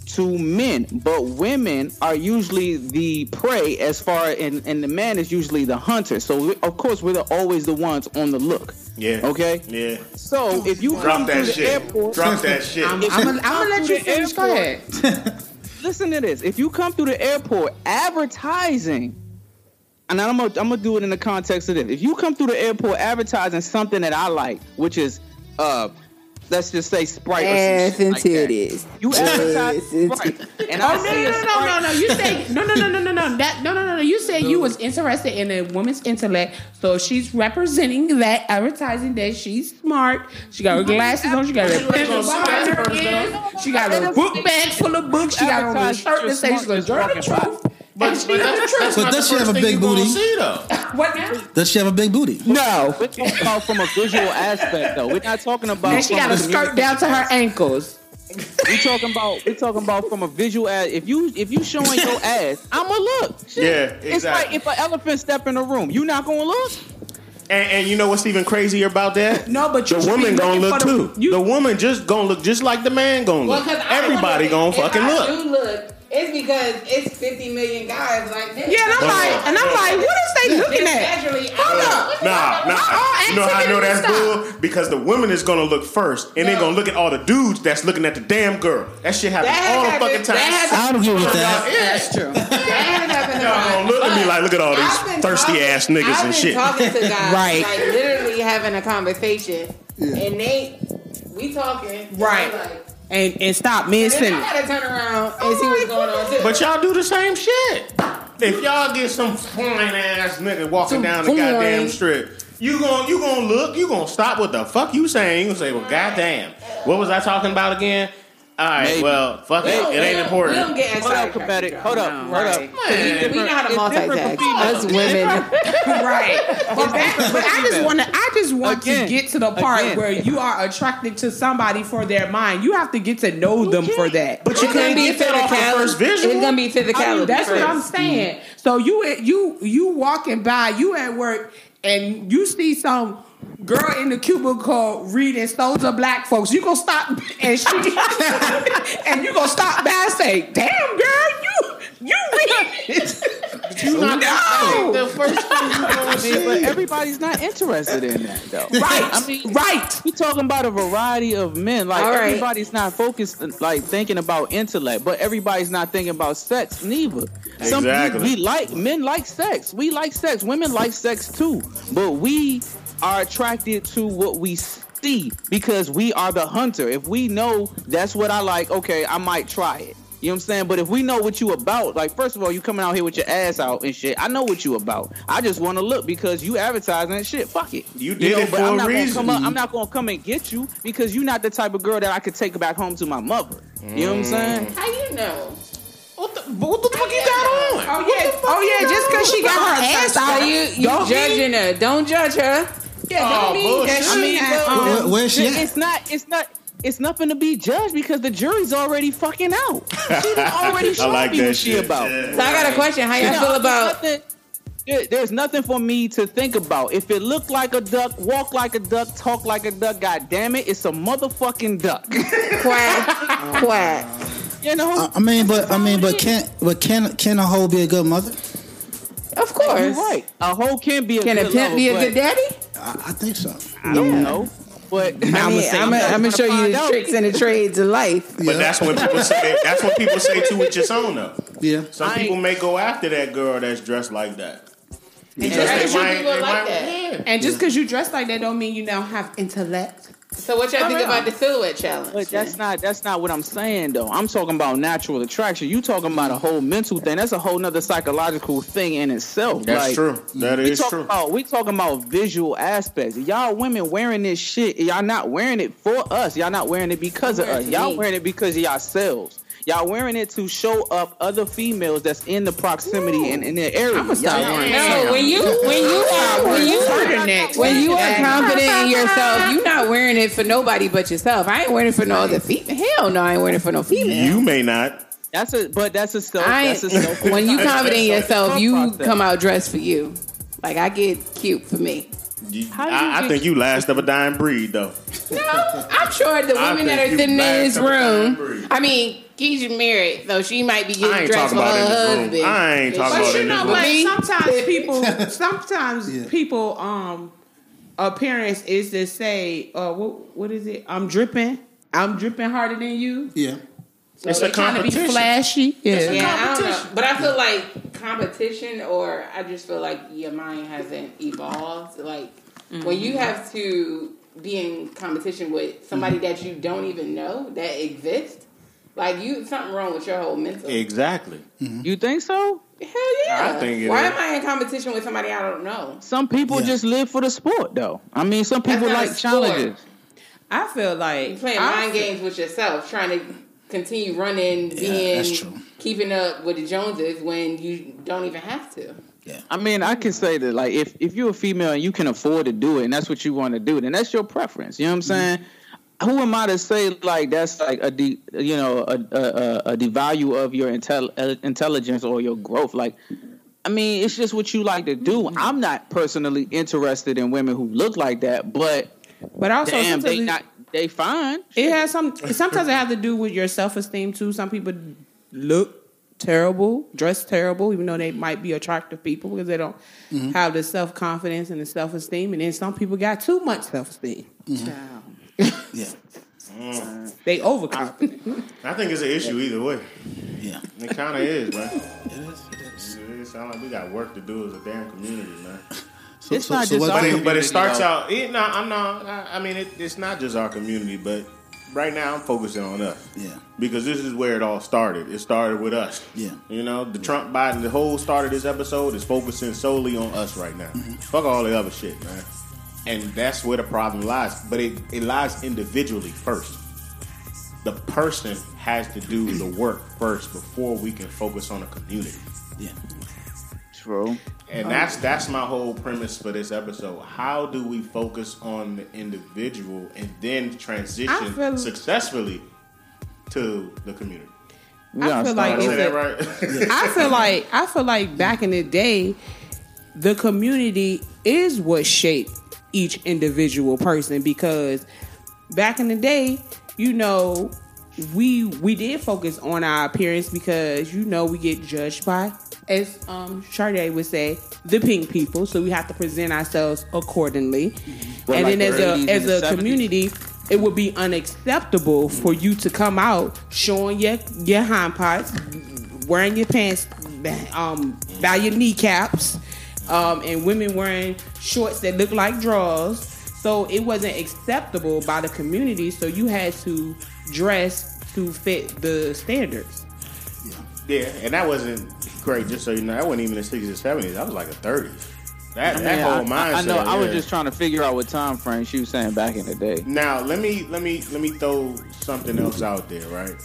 C: to men, but women are usually the prey as far and and the man is usually the hunter. So we, of course we're the, always the ones on the look.
A: Yeah.
C: Okay.
A: Yeah.
C: So if you
A: Drop
C: come through
A: that
C: the
A: shit.
C: airport,
A: Drop that shit.
D: I'm, I'm, gonna- I'm gonna let you finish. Go ahead. <laughs>
C: listen to this. If you come through the airport advertising, and I'm gonna I'm gonna do it in the context of this. If you come through the airport advertising something that I like, which is uh. Let's just say Sprite or
B: Ass
C: some shit
B: and
C: like that.
B: titties.
C: You advertise
B: and
C: Sprite, and
D: Oh
C: I
D: no
C: see
D: no no no no no! You say no no no no no no that no no no no! You said you was interested in a woman's intellect, so she's representing that, advertising that she's smart. She got her glasses on. She got her pencil behind. She got her book bag full of books. She got on a shirt that says she's gonna join the truth.
A: But, but that's, that's
E: But does she have a big booty?
A: See.
D: What now?
E: Does she have a big booty?
D: No.
C: We're talking about from a visual aspect, though. We're not talking about.
D: And she got a skirt down to her ankles.
C: We talking about. We talking about from a visual. As, if you if you showing your <laughs> ass, I'ma look. Shit.
A: Yeah,
C: It's like
A: exactly.
C: if an elephant step in the room, you not gonna look.
A: And, and you know what's even crazier about that?
D: No, but you
A: the woman gonna look
D: for
A: too.
D: the- you-
A: the woman just gonna look just like the man gonna
B: Well,
A: look.
B: 'cause
A: Everybody
B: wanna-
A: gonna
B: if
A: fucking
B: I
A: look.
B: Do look. It's because it's 50 million guys like this.
D: Yeah, and I'm like, and I'm like, what is they looking at?
B: Naturally,
D: Hold up.
A: Nah, nah. You know how I know that's
D: activity
A: bull? Because the woman is gonna look first, and then
B: No.
A: gonna look at all the dudes that's looking at the damn girl. That shit happens
B: That
A: all the
B: happened.
A: fucking time.
B: That has
E: I don't agree with that.
D: That's true.
B: That has happened a
A: Y'all gonna look at me like, look at all
B: I've been
A: these thirsty
B: talking-
A: ass niggas
B: I've
A: and
B: been
A: shit.
B: talking to <laughs> guys,
D: Right.
B: like literally having a conversation, and they, we talking, and
D: Right.
B: they're Like,
D: and and stop mid
B: Then I
D: sentence.
B: gotta turn around and oh see what's going on too.
A: But y'all do the same shit. If y'all get some fine ass nigga walking
B: Some
A: down the
B: fine.
A: goddamn strip, you gon' you gonna look, you gonna stop what the fuck you saying. You gonna say, well, goddamn, what was I talking about again? All right,
C: Maybe.
A: well, fuck it,
B: We
A: it ain't important.
B: We don't get
C: Hold up,
B: sidetracked,
C: Hold up,
B: No,
C: hold up.
A: Man.
B: We know how to
C: It's different for
B: multitask. Us women. <laughs>
D: right. But, that, but I just want to. I just want
C: Again,
D: to get to the part
C: again.
D: where you are attracted to somebody for their mind. You have to get to know them for that.
A: But you
B: It's
A: can't
B: be
A: get that off the
B: physicality.
A: first visual.
B: It's gonna be
D: I
B: physicality.
D: mean, that's what I'm
B: first.
D: saying. So you you you walking by, you at work, and you see some girl in the cubicle reading "Souls of Black Folks." You gonna stop and she <laughs> and you gonna stop by and say, "Damn, girl, you you read." <laughs>
A: You not
D: No.
A: the first thing you gonna <laughs>
C: I mean, but everybody's not interested in that though.
D: right,
C: I mean,
D: right.
C: we talking about a variety of men. Like
B: All right.
C: everybody's not focused, like thinking about intellect, but everybody's not thinking about sex neither. Some
A: Exactly.
C: we like men like sex. We like sex. Women like sex too, but we are attracted to what we see because we are the hunter. If we know that's what I like, okay, I might try it. You know what I'm saying? But if we know what you about, like first of all, you coming out here with your ass out and shit. I know what you about. I just want to look because you advertising that shit. Fuck it.
A: You did it
C: but
A: for
C: I'm
A: a
C: not
A: reason.
C: Gonna come up, I'm not gonna come and get you because you're not the type of girl that I could take back home to my mother. You know what I'm mm. saying?
B: How you know?
A: What the, what the fuck you got on?
D: Oh yeah, oh yeah. Just because she got her ass
B: So
D: out,
B: you you
D: don't
B: judging her? Don't judge her.
D: Yeah,
A: Oh,
D: don't mean that
A: bullshit.
D: she
C: I mean,
D: had, um,
E: Where, where's she at?
C: It's not. It's not. It's nothing to be judged because the jury's already fucking out. She <laughs> already
A: I
C: showed
A: like
C: me
A: that
C: what she
A: shit.
C: about.
A: Yeah.
B: So I got a question. How y'all
C: No,
B: feel
C: there's
B: about?
C: nothing- there's nothing for me to think about. If it looked like a duck, walk like a duck, talk like a duck, god damn it, it's a motherfucking duck. <laughs>
B: Quack, quack.
C: you know?
E: I I mean, but I mean, but can but can can a hoe be a good mother?
B: Of course.
C: You're right. A hoe can be a
B: Can a pimp
C: lover,
B: be a good daddy?
E: I, I think so.
C: I don't know. But
B: I <laughs> mean, I'm gonna show you the tricks and the trades of life.
A: But that's when people say that's when people say to each his own though.
E: Yeah.
A: Some
C: I
A: people
C: ain't-
A: may go after that girl that's dressed like that.
B: And
A: Because
B: just
A: they
B: 'cause you
A: might-
B: like
A: might-
B: that.
A: yeah.
D: and just because you dress like that, don't mean you now have intellect.
B: So what y'all think about the silhouette challenge?
C: But that's not that's not what I'm saying though. I'm talking about natural attraction. You talking about a whole mental thing. That's a whole nother psychological thing in itself.
A: That's
C: Like,
A: true. That
C: We talking
A: true.
C: about we talking about visual aspects. Y'all women wearing this shit. Y'all not wearing it for us. Y'all not wearing it because of us. Y'all
B: me.
C: wearing it because of yourselves. Y'all wearing it to show up other females that's in the proximity and in the area.
D: I'ma start
C: Y'all-
D: wearing
B: No, when you when you are when you
D: Turtlenecks.
B: when you are confident in yourself, you're not wearing it for nobody but yourself. I ain't wearing it for no other female. Hell no, I ain't wearing it for no female.
A: You may not.
C: That's a but that's a self.
B: I
C: That's a
B: ain't,
C: self. <laughs>
B: when you confident in yourself, you
C: Process.
B: come out dressed for you. Like I get cute for me.
A: You-
C: How do you
A: I, I think you last of a dying breed though.
B: No, I'm sure the <laughs> women that are
A: you
B: sitting in this room. I mean, Keisha married, so she might be getting dressed
A: talking
B: for
A: about
B: her
A: in room.
B: husband.
A: I ain't talking
B: But
A: about
D: But you know what?
B: Me?
D: Sometimes <laughs> people, sometimes
E: Yeah.
D: people, um, appearance is to say, uh, what what is it? I'm dripping. I'm dripping harder than you.
E: Yeah.
B: So
A: It's
B: they
A: a
B: trying to be
A: competition.
D: Flashy. Yeah.
B: Yeah, I don't know. But I feel like competition, or I just feel like your mind hasn't evolved. Like when you have to be in competition with somebody that you don't even know that exists, like you something wrong with your whole mental.
A: Exactly. Mm-hmm.
C: You think so?
B: Hell yeah!
A: I think it
B: Why
A: is.
B: am I in competition with somebody I don't know?
C: Some people
E: Yeah.
C: just live for the sport, though. I mean, some people like challenges.
D: I feel like
B: You playing
D: I
B: mind
D: feel-
B: games with yourself, trying to continue running, being
E: that's true.
B: keeping up with the Joneses when you don't even have to. Yeah.
C: I mean, I can say that, like, if, if you're a female and you can afford to do it and that's what you want to do, then that's your preference. You know what I'm mm-hmm. saying? Who am I to say, like, that's like a, de, you know, a, a, a, a devalue of your intel, uh, intelligence or your growth? Like, I mean, it's just what you like to do. Mm-hmm. I'm not personally interested in women who look like that, but
D: But also,
C: damn, they
D: sometimes
C: not, they fine.
D: it has some. Sometimes it has to do with your self esteem too. Some people look terrible, dress terrible, even though they might be attractive people because they don't mm-hmm. have the self confidence and the self esteem. And then some people got too much self esteem. Mm-hmm.
E: Yeah.
D: They overconfident.
A: I think it's an issue either way.
E: Yeah.
A: It kind of is, man.
E: It is. It is.
A: It sounds like we got work to do as a damn community, man.
E: So,
C: It's not just our
A: But
E: do
A: it, but it
C: community,
A: starts
C: though.
A: out. It, no, I'm not. I I mean, it, it's not just our community, but right now I'm focusing on us.
E: Yeah.
A: Because this is where it all started. It started with us.
E: Yeah.
A: You know, the Trump Biden, the whole start of this episode is focusing solely on us right now.
E: Mm-hmm.
A: Fuck all the other shit, man. And that's where the problem lies. But it, it lies individually first. The person has to do the work first before we can focus on a community.
E: Yeah.
C: True.
A: And that's that's my whole premise for this episode. How do we focus on the individual and then transition
D: feel-
A: successfully to the community?
D: I feel like
A: Is
C: over.
D: it's
A: that
D: a-
A: right? <laughs>
D: I feel like I feel like back in the day, the community is what shaped each individual person because back in the day, you know, we we did focus on our appearance because you know we get judged by, as um Sade would say, the pink people. So we have to present ourselves accordingly.
C: Well,
D: and
C: like
D: then
C: the
D: as a as a
C: 70s.
D: community, it would be unacceptable for you to come out showing your your hind parts, wearing your pants um by your kneecaps, um, and women wearing shorts that look like drawers. So it wasn't acceptable by the community. So you had to dress to fit the standards.
A: yeah, and that wasn't great. Just so you know, that wasn't even the sixties or seventies. That was like a thirties. That
C: I, mean,
A: that whole
C: I-
A: mindset.
C: I, I know. I was just trying to figure out what time frame she was saying back in the day.
A: Now let me let me let me throw something else out there, right?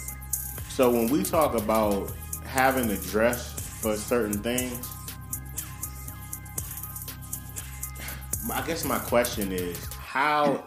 A: So when we talk about having to dress for certain things, I guess my question is how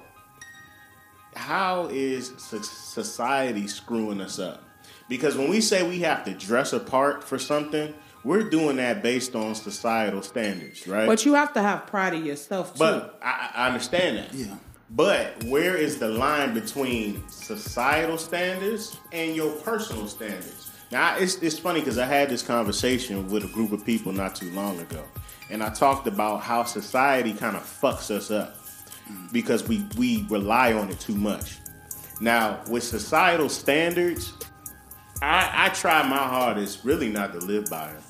A: how is society screwing us up? Because when we say we have to dress apart for something, we're doing that based on societal standards, right?
D: But you have to have pride in yourself too.
A: But I, I understand that.
E: Yeah.
A: But where is the line between societal standards and your personal standards? Now, it's, it's funny because I had this conversation with a group of people not too long ago. And I talked about how society kind of fucks us up because we, we rely on it too much. Now, with societal standards, I, I try my hardest really not to live by them.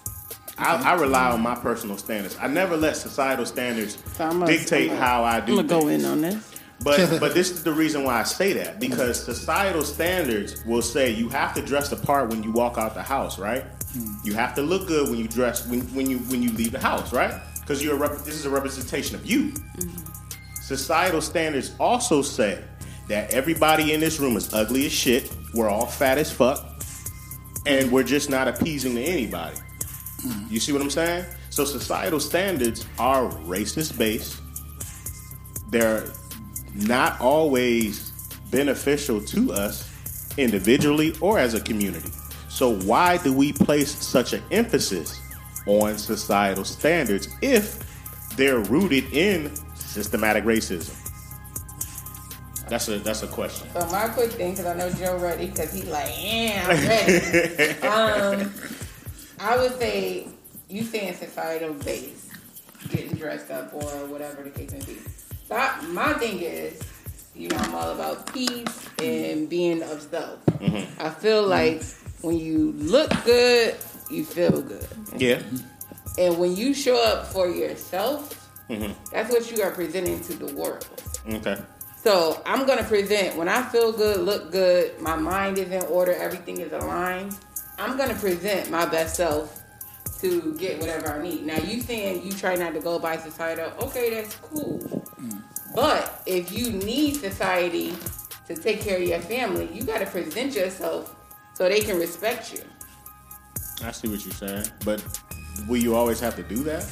A: I, I rely on my personal standards. I never let societal standards
B: So I'm gonna-
A: dictate
B: I'm gonna-
A: how I do.
B: I'm gonna go in on this.
A: But <laughs> but this is the reason why I say that because societal standards will say you have to dress the part when you walk out the house, right? You have to look good when you dress when, when you when you leave the house, right? Because you're a rep- this is a representation of you. Mm-hmm. Societal standards also say that everybody in this room is ugly as shit. We're all fat as fuck, and we're just not appeasing to anybody. Mm-hmm. You see what I'm saying? So societal standards are racist based. They're not always beneficial to us individually or as a community. So why do we place such an emphasis on societal standards if they're rooted in systematic racism? That's a that's a question.
B: So my quick thing, because I know Joe ready, because he's like, yeah, I'm ready. <laughs> um, I would say you saying societal base, getting dressed up or whatever the case may be. So I, my thing is, you know, I'm all about peace and being of self. I feel like when you look good, you feel good.
A: Yeah.
B: And when you show up for yourself, mm-hmm. that's what you are presenting to the world.
A: Okay.
B: So I'm gonna present when I feel good, look good, my mind is in order, everything is aligned. I'm gonna present my best self to get whatever I need. Now you saying you try not to go by societal, okay, that's cool. But if you need society to take care of your family, you gotta present yourself so they can respect you.
A: I see what you're saying. But will you always have to do that?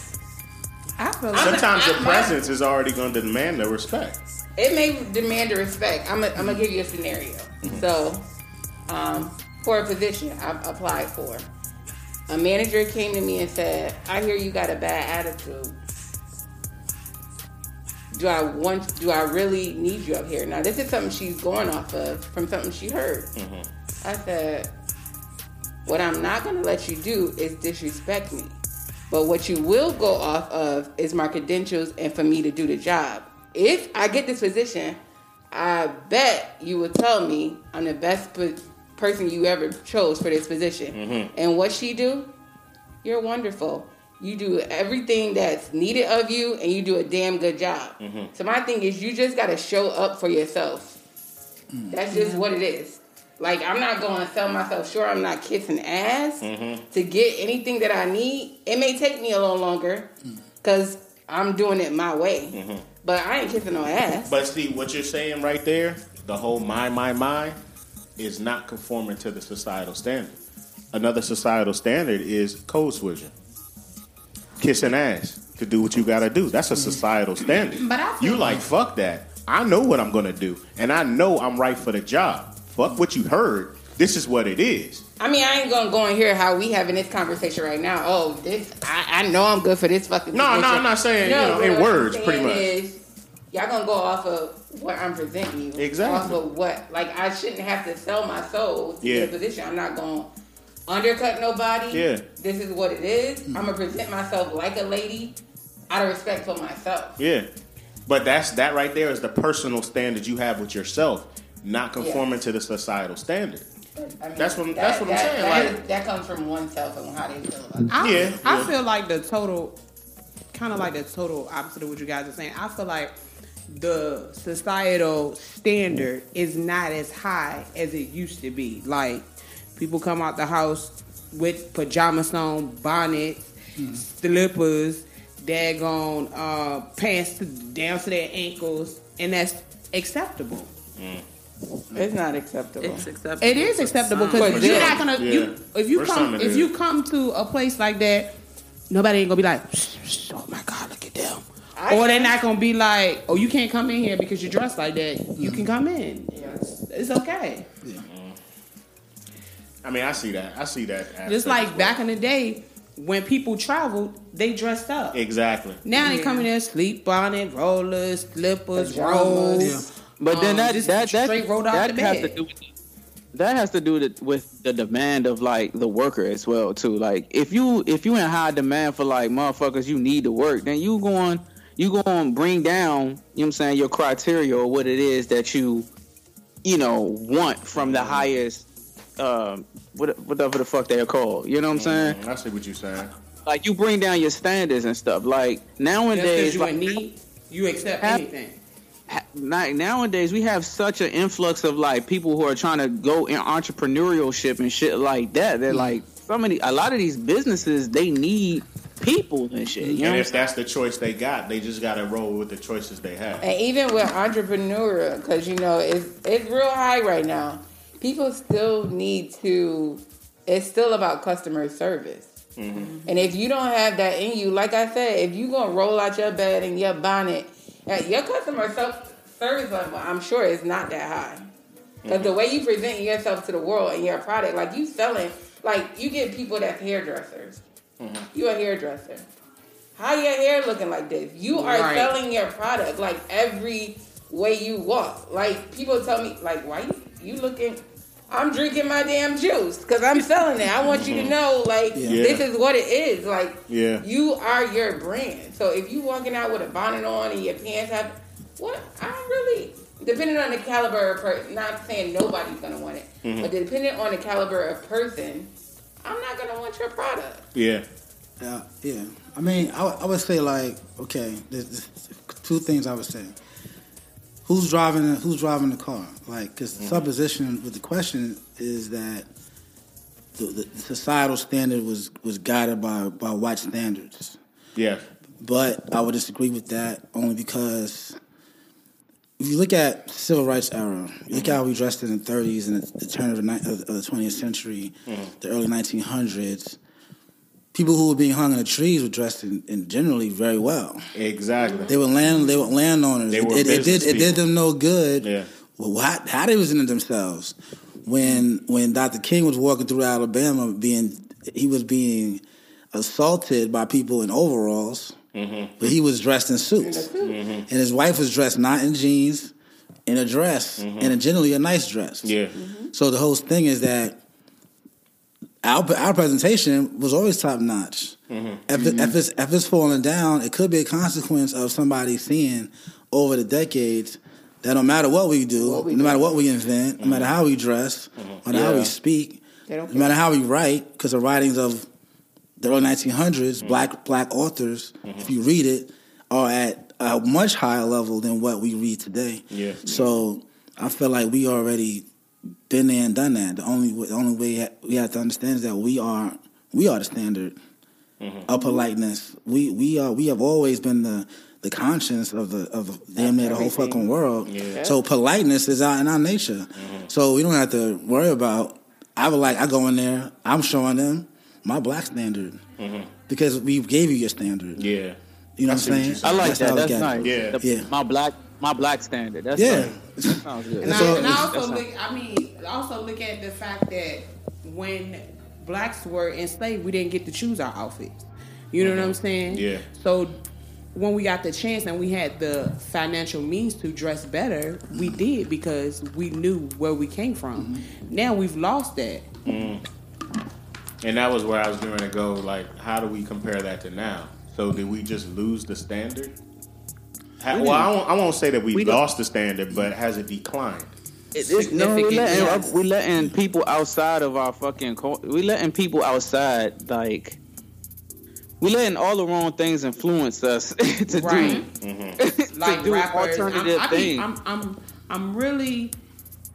D: I feel like
A: Sometimes your presence is already going to demand the respect.
B: It may demand the respect. I'm gonna give you a scenario. So, um, for a position I applied for, a manager came to me and said, "I hear you got a bad attitude. Do I want? Do I really need you up here?" Now, this is something she's going off of from something she heard. I said, "What I'm not gonna let you do is disrespect me." But what you will go off of is my credentials and for me to do the job. If I get this position, I bet you will tell me I'm the best pe- person you ever chose for this position. Mm-hmm. And what she do? You're wonderful. You do everything that's needed of you, and you do a damn good job. Mm-hmm. So my thing is, you just got to show up for yourself. That's just what it is. Like I'm not going to sell myself short. I'm not kissing ass mm-hmm. to get anything that I need. It may take me a little longer because I'm doing it my way. Mm-hmm. But I ain't kissing no ass.
A: But see, what you're saying right there, the whole my, my, my, is not conforming to the societal standard. Another societal standard is code switching. Kissing ass to do what you gotta do. That's a societal standard.
B: But I
A: you
B: think-
A: like, fuck that. I know what I'm gonna do. And I know I'm right for the job. Fuck what you heard. This is what it is.
B: I mean, I ain't gonna go and hear how we having this conversation right now. Oh, this I, I know I'm good for this fucking.
A: No, no. I'm not saying, you know, in words, pretty much.
B: Is, y'all gonna go off of what I'm presenting you.
A: Exactly.
B: Off of what, like, I shouldn't have to sell my soul to
A: Yeah.
B: position. I'm not gonna undercut nobody.
A: Yeah.
B: This is what it is. I'm gonna present myself like a lady, out of respect for myself.
A: Yeah. But that's that right there is the personal standard you have with yourself, not conforming to the societal standard.
B: I mean,
A: That's what- that's what I'm saying,
B: That,
A: like-
B: that comes from oneself and how they feel about it.
D: I,
A: Yeah,
D: I
A: yeah.
D: feel like the total, kind of like the total opposite of what you guys are saying. I feel like the societal standard is not as high as it used to be. Like people come out the house with pajamas on, bonnets, slippers, daggone uh, pants down to their ankles, and that's acceptable.
B: It's not acceptable.
F: It's acceptable.
D: It is acceptable because you're
B: sure.
D: not gonna
A: Yeah.
D: you if you
A: For
D: come
A: some
D: if
A: is.
D: you come to a place like that, nobody ain't gonna be like, "Shh, shh, oh my god, look at them.
B: I-
D: or they're not gonna be like, oh, you can't come in here because you're dressed like that. You can come in. It's, it's okay.
A: I mean, I see that. I see that. aspect
D: Just like
A: well.
D: back in the day when people traveled, they dressed up.
A: Exactly.
D: Now they come in there sleep on it, rollers, slippers,
B: Pajamas.
D: rolls.
E: Yeah.
C: But then
D: Um,
C: that that that,
D: straight rolled out
C: that
D: the
C: has to do with that has to do with, with the demand of like the worker as well too. Like if you if you in high demand for like motherfuckers, you need to work. Then you going you going to bring down you know what I'm saying your criteria or what it is that you you know want from the highest um whatever the fuck they're called. You know what I'm saying?
A: Mm, I see what you're saying.
C: Like you bring down your standards and stuff. Like nowadays,
D: you
C: like,
D: need, you accept anything.
C: Ha- like nowadays we have such an influx of like people who are trying to go in entrepreneurship and shit like that. They're like so many a lot of these businesses they need people and shit. You know?
A: And if that's the choice they got, they just got to roll with the choices they have.
B: And even with entrepreneur, because you know it's it's real high right now. People still need to. It's still about customer service. And if you don't have that in you, like I said, if you gonna roll out your bed and your bonnet, uh, your customer self service level, I'm sure is not that high. Because the way you present yourself to the world and your product, like you selling, like you get people that's hairdressers. Mm-hmm. You a hairdresser. How your hair looking like this? You are
D: Right.
B: selling your product like every way you walk. Like people tell me, like, why you you looking? I'm drinking my damn juice because I'm selling it. I want you to mm-hmm. know, like,
E: Yeah.
B: this is what it is. Like,
A: Yeah.
B: you are your brand. So if you walking out with a bonnet on and your pants have, what? I really, depending on the caliber of person, not saying nobody's gonna want it, mm-hmm. but depending on the caliber of person, I'm not gonna want your product.
A: Yeah.
E: Yeah, yeah. I mean, I, would- I would say like, okay, there's, there's two things I would say. Who's driving? The, who's driving the car? Like, because the mm-hmm. supposition with the question is that the, the societal standard was was guided by by white standards.
A: Yeah.
E: But I would disagree with that only because if you look at civil rights era, you look at how we dressed in the 30s and the, the turn of the, ni- of the 20th century, mm-hmm. the early 1900s. People who were being hung in the trees were dressed in, in generally very well.
A: Exactly.
E: They were land they were landowners.
A: They
E: it,
A: were
E: it, it did
A: business
E: it did them no good.
A: Yeah.
E: Well, how, how they was into themselves when when Dr. King was walking through Alabama, being he was being assaulted by people in overalls,
A: Mm-hmm.
E: but he was dressed in suits, and his wife was dressed not in jeans, in a dress, and a generally a nice dress.
A: Mm-hmm. Yeah.
E: So the whole thing is that our our presentation was always top notch.
A: Mm-hmm.
E: If, it, if it's if it's falling down, it could be a consequence of somebody seeing over the decades that no matter what we do,
B: What we
E: no matter
B: do.
E: what we invent, no matter how we dress, no matter how we speak, no matter how we write, because the writings of the early 1900s, mm-hmm. black black authors, mm-hmm. if you read it, are at a much higher level than what we read today.
A: Yeah.
E: So I feel like we already been there and done that. The only way, the only way we have to understand is that we are we are the standard mm-hmm. of politeness. We we are we have always been the the conscience of the of damn near the whole fucking world.
A: Yeah.
E: So politeness is out in our nature. So we don't have to worry about. I would like I go in there. I'm showing them my black standard mm-hmm. because we gave you your standard.
A: Yeah.
E: You know
A: I
E: what I'm saying?
A: you're
C: I like
E: how
C: that. That's
E: look it.
C: nice.
A: Yeah.
C: The-
E: Yeah.
C: My black my black standard. That's
E: Yeah.
C: nice. That sounds <laughs> good.
D: And, I,
E: So-
D: and I also
C: That's not-
D: look. I mean, also look at the fact that when blacks were enslaved, we didn't get to choose our outfits. You know what I'm mm-hmm. saying?
A: Yeah.
D: So when we got the chance and we had the financial means to dress better, we mm-hmm. did because we knew where we came from. Now we've lost that.
A: And that was where I was going to go. Like, how do we compare that to now? So, did we just lose the standard? Ha- well, I won't, I won't say that we,
C: We didn't-
A: lost the standard, but has it declined?
C: It's- no, we
D: Significant,
C: letting,
D: yes.
C: we letting people outside of our fucking cul- we letting people outside like we letting all the wrong things influence us <laughs> to
D: Right.
C: do mm-hmm. <laughs>
D: like
C: to do
D: rappers. I'm,
C: alternative
D: I
C: things.
D: mean, I'm, I'm, I'm really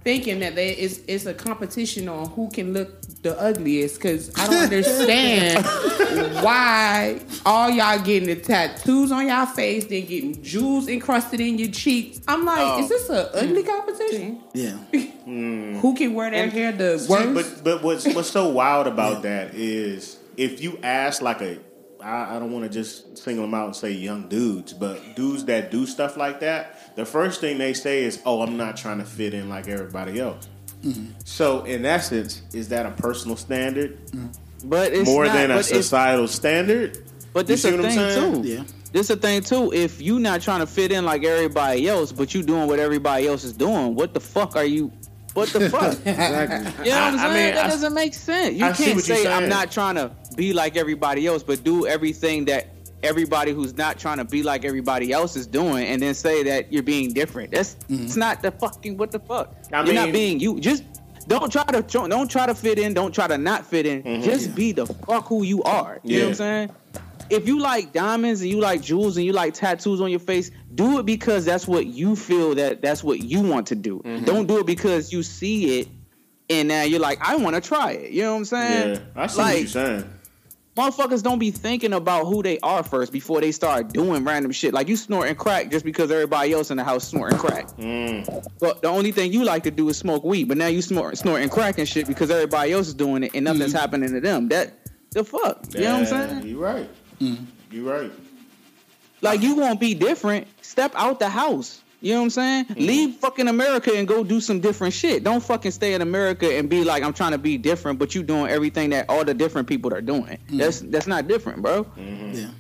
D: thinking that there is it's a competition on who can look the ugliest because I don't understand <laughs> why all y'all getting the tattoos on y'all face, then getting jewels encrusted in your cheeks. I'm like,
C: Oh.
D: is this a ugly mm. competition?
E: Yeah. <laughs>
D: Who can wear their hair the
A: See,
D: worst?
A: but but what's what's so wild about that is if you ask like a I, I don't want to just single them out and say young dudes, but dudes that do stuff like that, the first thing they say is, "Oh, I'm not trying to fit in like everybody else." Mm-hmm. So, in essence, is that a personal standard mm-hmm.
C: but it's
A: more
C: not,
A: than a societal standard?
C: But this
A: You
C: a
A: see what I'm
C: thing too.
E: Yeah.
C: This a thing too. If you not trying to fit in like everybody else, but you doing what everybody else is doing, what the fuck are you? What the <laughs> fuck?
E: exactly.
C: You know what I'm
A: I- I
C: saying?
A: mean,
C: that
A: I-
C: doesn't make sense. You
A: I
C: can't say I'm not trying to be like everybody else, but do everything that everybody who's not trying to be like everybody else is doing, and then say that you're being different. That's mm-hmm. it's not the fucking what the fuck.
A: I
C: you're
A: mean-
C: not being you. Just don't try to don't try to fit in. Don't try to not fit in. Mm-hmm. Just be the fuck who you are. You know what I'm saying? If you like diamonds and you like jewels and you like tattoos on your face, do it because that's what you feel that that's what you want to do. Mm-hmm. Don't do it because you see it and now you're like, I want to try it. You know what I'm saying?
A: Yeah, I see
C: like,
A: what you're saying.
C: Motherfuckers don't be thinking about who they are first before they start doing random shit. Like you snorting crack just because everybody else in the house snorting crack.
A: Mm.
C: But the only thing you like to do is smoke weed. But now you snort, snorting crack and shit because everybody else is doing it and nothing's happening to them. That the fuck. You know what I'm saying?
A: You're right. You're right.
C: Like you won't be different. Step out the house. You know what I'm saying? Mm-hmm. Leave fucking America and go do some different shit. Don't fucking stay in America and be like I'm trying to be different, but you doing everything that all the different people are doing. Mm-hmm. That's that's not different, bro. Mm-hmm.
E: Yeah.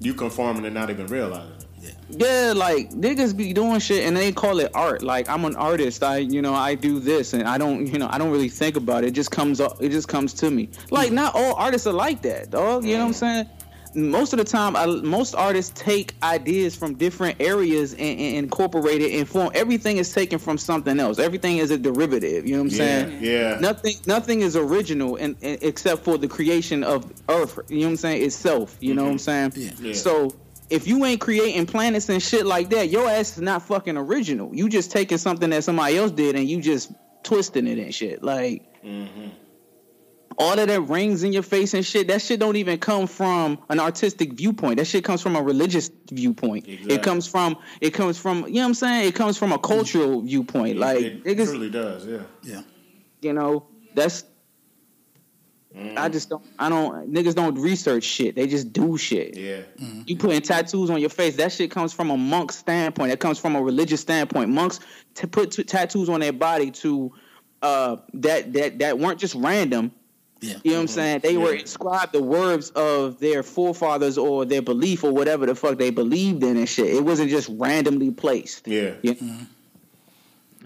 A: You conforming and not even realizing it.
C: Yeah, like niggas be doing shit and they call it art. Like I'm an artist. I you know I do this and I don't you know I don't really think about it. It just comes up. It just comes to me. Like not all artists are like that, dog. You know what I'm saying? Most of the time, I, most artists take ideas from different areas and, and incorporate it and form. Everything is taken from something else. Everything is a derivative. You know what I'm
A: Yeah,
C: saying?
A: yeah.
C: Nothing, nothing is original, and except for the creation of Earth. You know what I'm saying? Itself. You know what I'm mm-hmm. saying?
E: Yeah.
A: Yeah.
C: So if you ain't creating planets and shit like that, your ass is not fucking original. You just taking something that somebody else did and you just twisting it and shit. Like mm-hmm. All of that rings in your face and shit. That shit don't even come from an artistic viewpoint. That shit comes from a religious viewpoint.
A: Exactly.
C: It comes from it comes from you know what I'm saying. It comes from a cultural viewpoint. Like
A: it
C: niggas,
A: truly does. Yeah.
E: Yeah.
C: you know that's. I just don't. I don't. Niggas don't research shit. They just do shit.
A: Yeah.
C: You putting tattoos on your face. That shit comes from a monk standpoint. That comes from a religious standpoint. Monks to put t- tattoos on their body to uh that that that weren't just random.
E: Yeah.
C: You know what I'm saying? They were inscribed the words of their forefathers or their belief or whatever the fuck they believed in and shit. It wasn't just randomly placed.
A: Yeah.
C: You,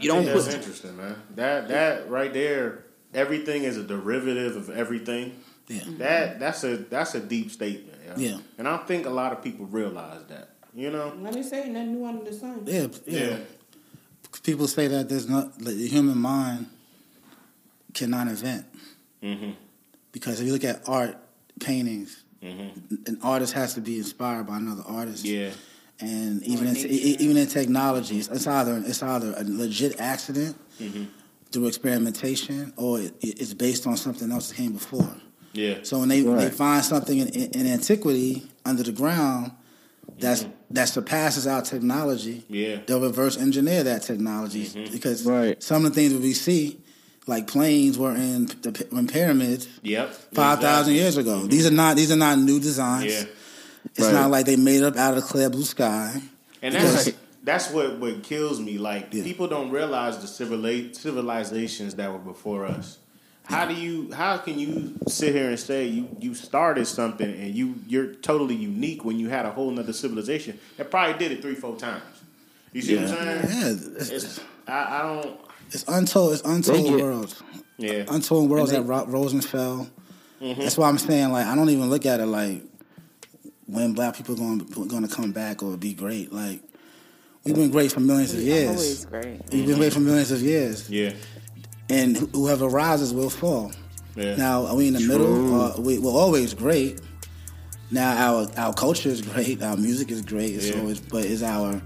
C: you don't
A: That's
C: put
A: interesting, man. That that right there, everything is a derivative of everything.
E: Yeah.
A: That that's a that's a deep statement. Yeah.
E: Yeah.
A: And I think a lot of people realize that. You know.
D: Let me say nothing new under the sun.
E: Yeah. Yeah.
A: Yeah.
E: People say that there's not like, the human mind cannot invent
A: Mm-hmm.
E: Because if you look at art, paintings, an artist has to be inspired by another artist.
A: Yeah.
E: and even in, even in technology, it's, it's either it's either a legit accident
A: Mm-hmm.
E: through experimentation, or it, it's based on something else that came before.
A: Yeah.
E: So when they, they find something in, in, in antiquity under the ground that's that surpasses our technology,
A: Yeah.
E: they'll reverse engineer that technology
A: Mm-hmm.
E: because
C: Right.
E: some of the things that we see, like planes, were in the in pyramids
A: Yep.
E: five thousand
A: Exactly.
E: years ago. Mm-hmm. These are not these are not new designs.
A: Yeah.
E: It's
C: Right.
E: not like they made up out of clear blue sky.
A: And that's that's what, what kills me. Like
E: Yeah.
A: people don't realize the civilizations that were before us. How do you how can you sit here and say you, you started something and you you're totally unique when you had a whole other civilization that probably did it three, four times. You see what I'm saying?
E: Yeah,
A: I, I don't
E: it's untold. It's untold
C: They get-
E: worlds.
A: yeah.
E: Untold worlds
C: And
E: that Ro- Rosenfeld.
A: Mm-hmm.
E: That's why I'm saying like I don't even look at it like when black people going going to come back or be great. Like we've been great for millions of years.
B: Always great.
E: We've been great for millions of years,
A: Yeah.
E: and whoever rises will fall.
A: Yeah.
E: Now, are we in the middle? Uh, we, we're always great. Now, our our culture is great. Our music is great. It's
A: Yeah.
E: always, but is our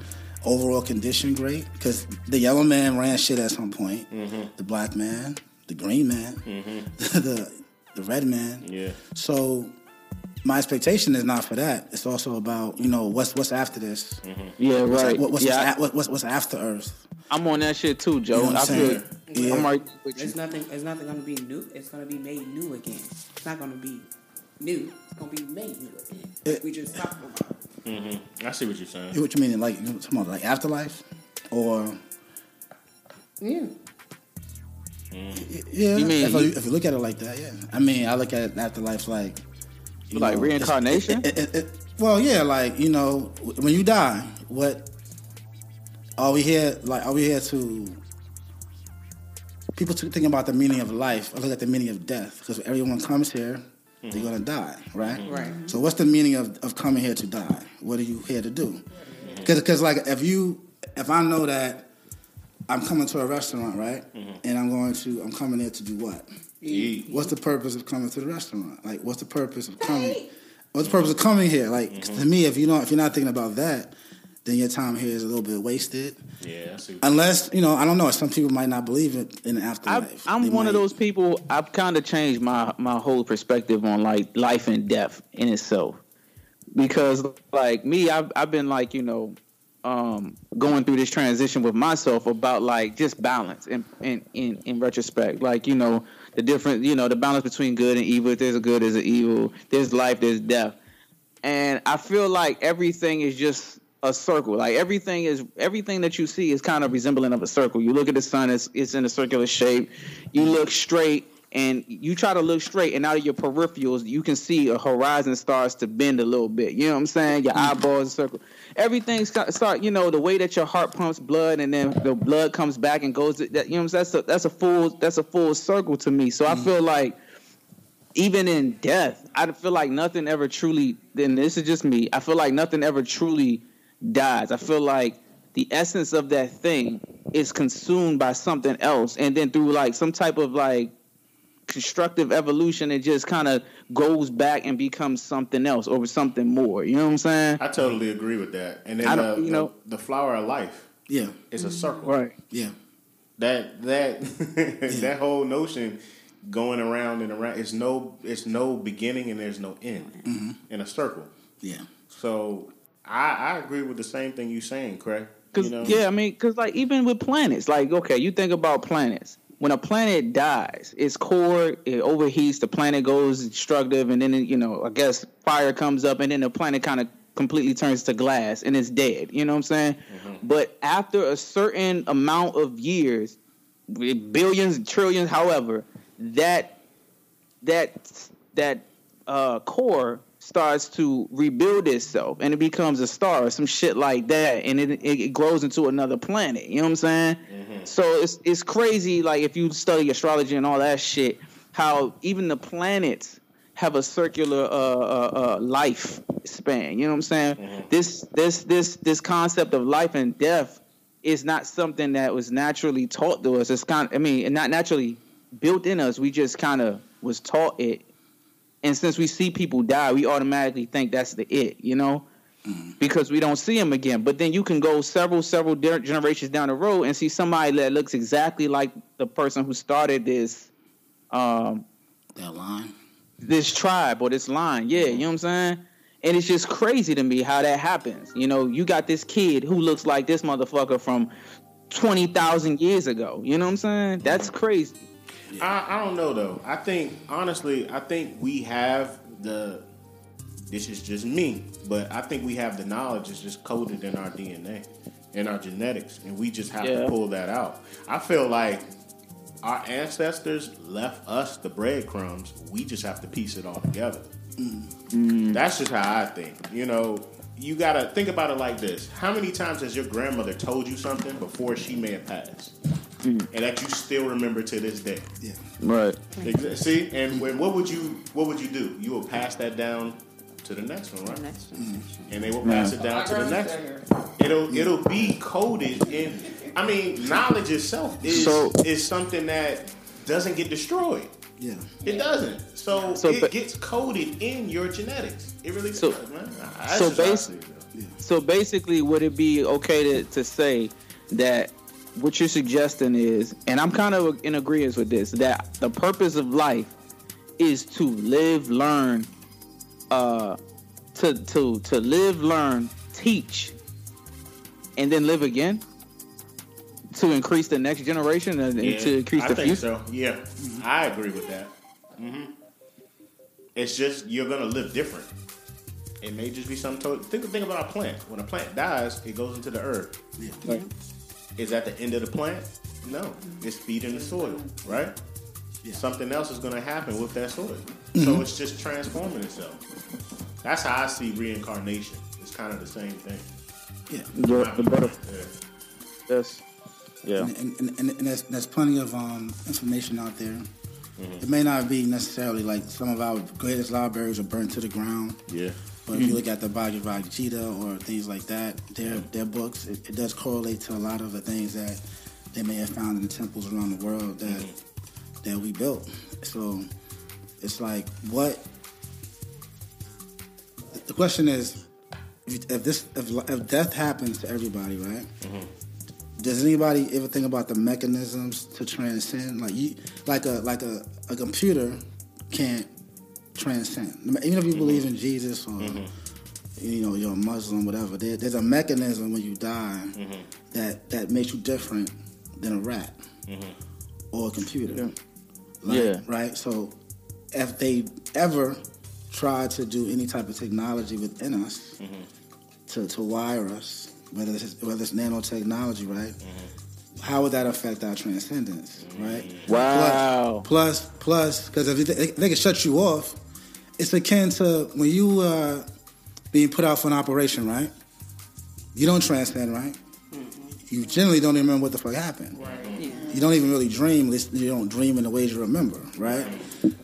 E: overall condition great? Because the yellow man ran shit at some point.
A: Mm-hmm.
E: The black man, the green man, <laughs> the the red man.
A: Yeah.
E: So, my expectation is not for that. It's also about you know what's what's after this.
A: Mm-hmm.
C: Yeah,
E: What's,
C: right.
E: what- what's,
C: yeah,
E: what's, what's, what's after Earth?
C: I'm on that shit too, Joe.
E: You know what
C: I
E: I'm
C: feel.
E: saying? Yeah.
C: I'm right with you.
D: It's nothing. It's nothing going to be new. It's going to be made new again. It's not going to be new. It's going to be made new again.
E: It-
D: we just talked about. Mm-hmm.
A: I see what you're saying.
E: What you mean, like come on, like afterlife, or
D: Yeah.
E: Yeah,
C: You mean
E: if,
C: you-
E: you, if you look at it like that, yeah. I mean, I look at afterlife like
C: Like
E: it's-
C: reincarnation?
E: it- it- it- well, yeah, like you know, when you die, what are we here? Like, are we here to? People think about the meaning of life. I look at the meaning of death because everyone comes here, they're gonna die, right? Mm-hmm.
D: Right.
E: So, what's the meaning of, of coming here to die? What are you here to do? Mm-hmm. Because, like, if you, if I know that I'm coming to a restaurant, right, mm-hmm. and I'm going to, I'm coming there to do what?
A: Eat.
E: What's the purpose of coming to the restaurant? Like, what's the purpose of coming? What's the purpose of coming here? Like, to me, if you don't, if you're not thinking about that, then your time here is a little bit wasted.
A: Yeah, I see.
E: Unless you know, I don't know. Some people might not believe it in the afterlife.
C: I'm
E: They
C: one of those people. I've kind of changed my my whole perspective on like life and death in itself, because like me, I've I've been like you know, um, going through this transition with myself about like just balance in in in, in retrospect, like you know the different you know the balance between good and evil. If there's a good, there's an evil. There's life, there's death, and I feel like everything is just a circle. Like everything is everything that you see is kind of resembling of a circle. You look at the sun, it's it's in a circular shape. You look straight and you try to look straight and out of your peripherals you can see a horizon starts to bend a little bit. You know what I'm saying? Your mm-hmm. eyeballs circle. Everything start, start you know, the way that your heart pumps blood and then the blood comes back and goes that you know? That's a that's a full that's a full circle to me. So I mm-hmm. feel like even in death, I feel like nothing ever truly. Then this is just me. I feel like nothing ever truly dies. I feel like the essence of that thing is consumed by something else, and then through like some type of like constructive evolution, it just kind of goes back and becomes something else or something more. You know what I'm saying?
A: I totally agree with that. And then
C: I
A: uh,
C: don't- you know-
A: the flower of life
E: Yeah,
A: it's a circle.
C: Right.
E: yeah.
A: That that <laughs> that whole notion going around and around. It's no it's no beginning and there's no end
E: Mm-hmm.
A: in a circle.
E: Yeah.
A: So I, I agree with the same thing you're saying, Craig.
C: Cause
A: You know?
C: yeah, I mean, cause like even with planets, like okay, you think about planets. When a planet dies, its core it overheats. The planet goes destructive, and then you know, I guess fire comes up, and then the planet kind of completely turns to glass, and it's dead. You know what I'm saying? But after a certain amount of years, billions, trillions, however, that that that uh, core starts to rebuild itself and it becomes a star or some shit like that and it, it, grows into another planet you know what i'm saying? So it's it's crazy like if you study astrology and all that shit how even the planets have a circular uh, uh, uh, life span you know what i'm saying? This this this this concept of life and death is not something that was naturally taught to us. It's kind i mean not naturally built in us. We just kind of was taught it and since we see people die, we automatically think that's the it, you know. because we don't see them again. But then you can go several, several generations down the road and see somebody that looks exactly like the person who started this, um,
E: That line.
C: this tribe or this line. Yeah, you know what I'm saying? And it's just crazy to me how that happens. You know, you got this kid who looks like this motherfucker from twenty thousand years ago. You know what I'm saying? That's crazy.
A: I, I don't know though. I think honestly, I think we have the. This is just me, but I think we have the knowledge. It's just coded in our DNA, in our genetics, and we just have
C: Yeah.
A: to pull that out. I feel like our ancestors left us the breadcrumbs. We just have to piece it all together. Mm. That's just how I think. You know, you gotta think about it like this: How many times has your grandmother told you something before she may have passed, mm. and that you still remember to this day?
E: Yeah.
C: Right.
A: Exa- See, and when, what would you what would you do? You will pass that down to the next one, right?
F: Next one. Mm.
A: And they will pass it down to the next one. It'll it'll be coded in. I mean, knowledge itself is
C: So-
A: is something that doesn't get destroyed.
E: Yeah.
A: It doesn't. So,
C: So
A: it
C: ba-
A: gets coded in your genetics. It really
C: So-
A: does, man. That's
C: so
A: just
C: basi-
A: see it, though.
C: So basically, would it be okay to, to say that what you're suggesting is, and I'm kind of in agreement with this, that the purpose of life is to live, learn, uh, to to to live, learn, teach, and then live again to increase the next generation and, and
A: Yeah,
C: to increase
A: I
C: the
A: think
C: future.
A: so. Yeah, I agree with that. hmm It's just you're gonna live different. It may just be some. To- think think about a plant. When a plant dies, it goes into the earth.
C: Right.
A: Is that the end of the plant? No, it's feeding the soil, right? Something else is gonna happen with that soil. So it's just transforming itself. That's how I see reincarnation. It's kind of the same thing.
E: Yeah.
C: The, the better.
A: Yeah.
C: Yes. Yeah.
E: And, and, and, and there's, there's plenty of um, information out there. Mm-hmm. It may not be necessarily like some of our greatest libraries are burnt to the ground.
A: Yeah.
E: But if you look at the Bhagavad Gita or things like that, their mm-hmm. their books, it, it does correlate to a lot of the things that they may have found in the temples around the world that mm-hmm. that we built. So it's like what the question is if, if this if, if death happens to everybody, right? Does anybody ever think about the mechanisms to transcend? Like you, like a like a, a computer can't transcend. Even if you mm-hmm. believe in Jesus or mm-hmm. you know you're a Muslim, whatever. There, there's a mechanism when you die mm-hmm. that that makes you different than a rat or a computer. Like,
C: Yeah.
E: Right. So if they ever try to do any type of technology within us to, to wire us, whether it's whether it's nanotechnology, right? Mm-hmm. How would that affect our transcendence, mm-hmm. right?
C: Wow.
E: Plus, plus, because if they, they can shut you off, it's akin to when you uh, being put out for an operation, right? You don't transcend, right? Mm-hmm. You generally don't even remember what the fuck happened. You don't even really dream. You don't dream in the ways you remember, right?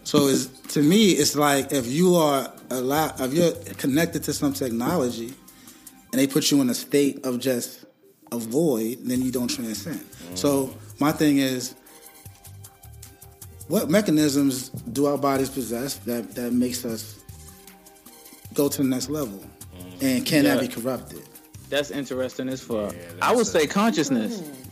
E: So, it's, to me, it's like if you are allowed, if you're connected to some technology, and they put you in a state of just a void, then you don't transcend. Mm. So, my thing is, what mechanisms do our bodies possess that, that makes us go to the next level? Mm. And can that be corrupted?
C: That's interesting as fuck.
A: Yeah,
C: I would
A: that's
C: say consciousness. Hmm.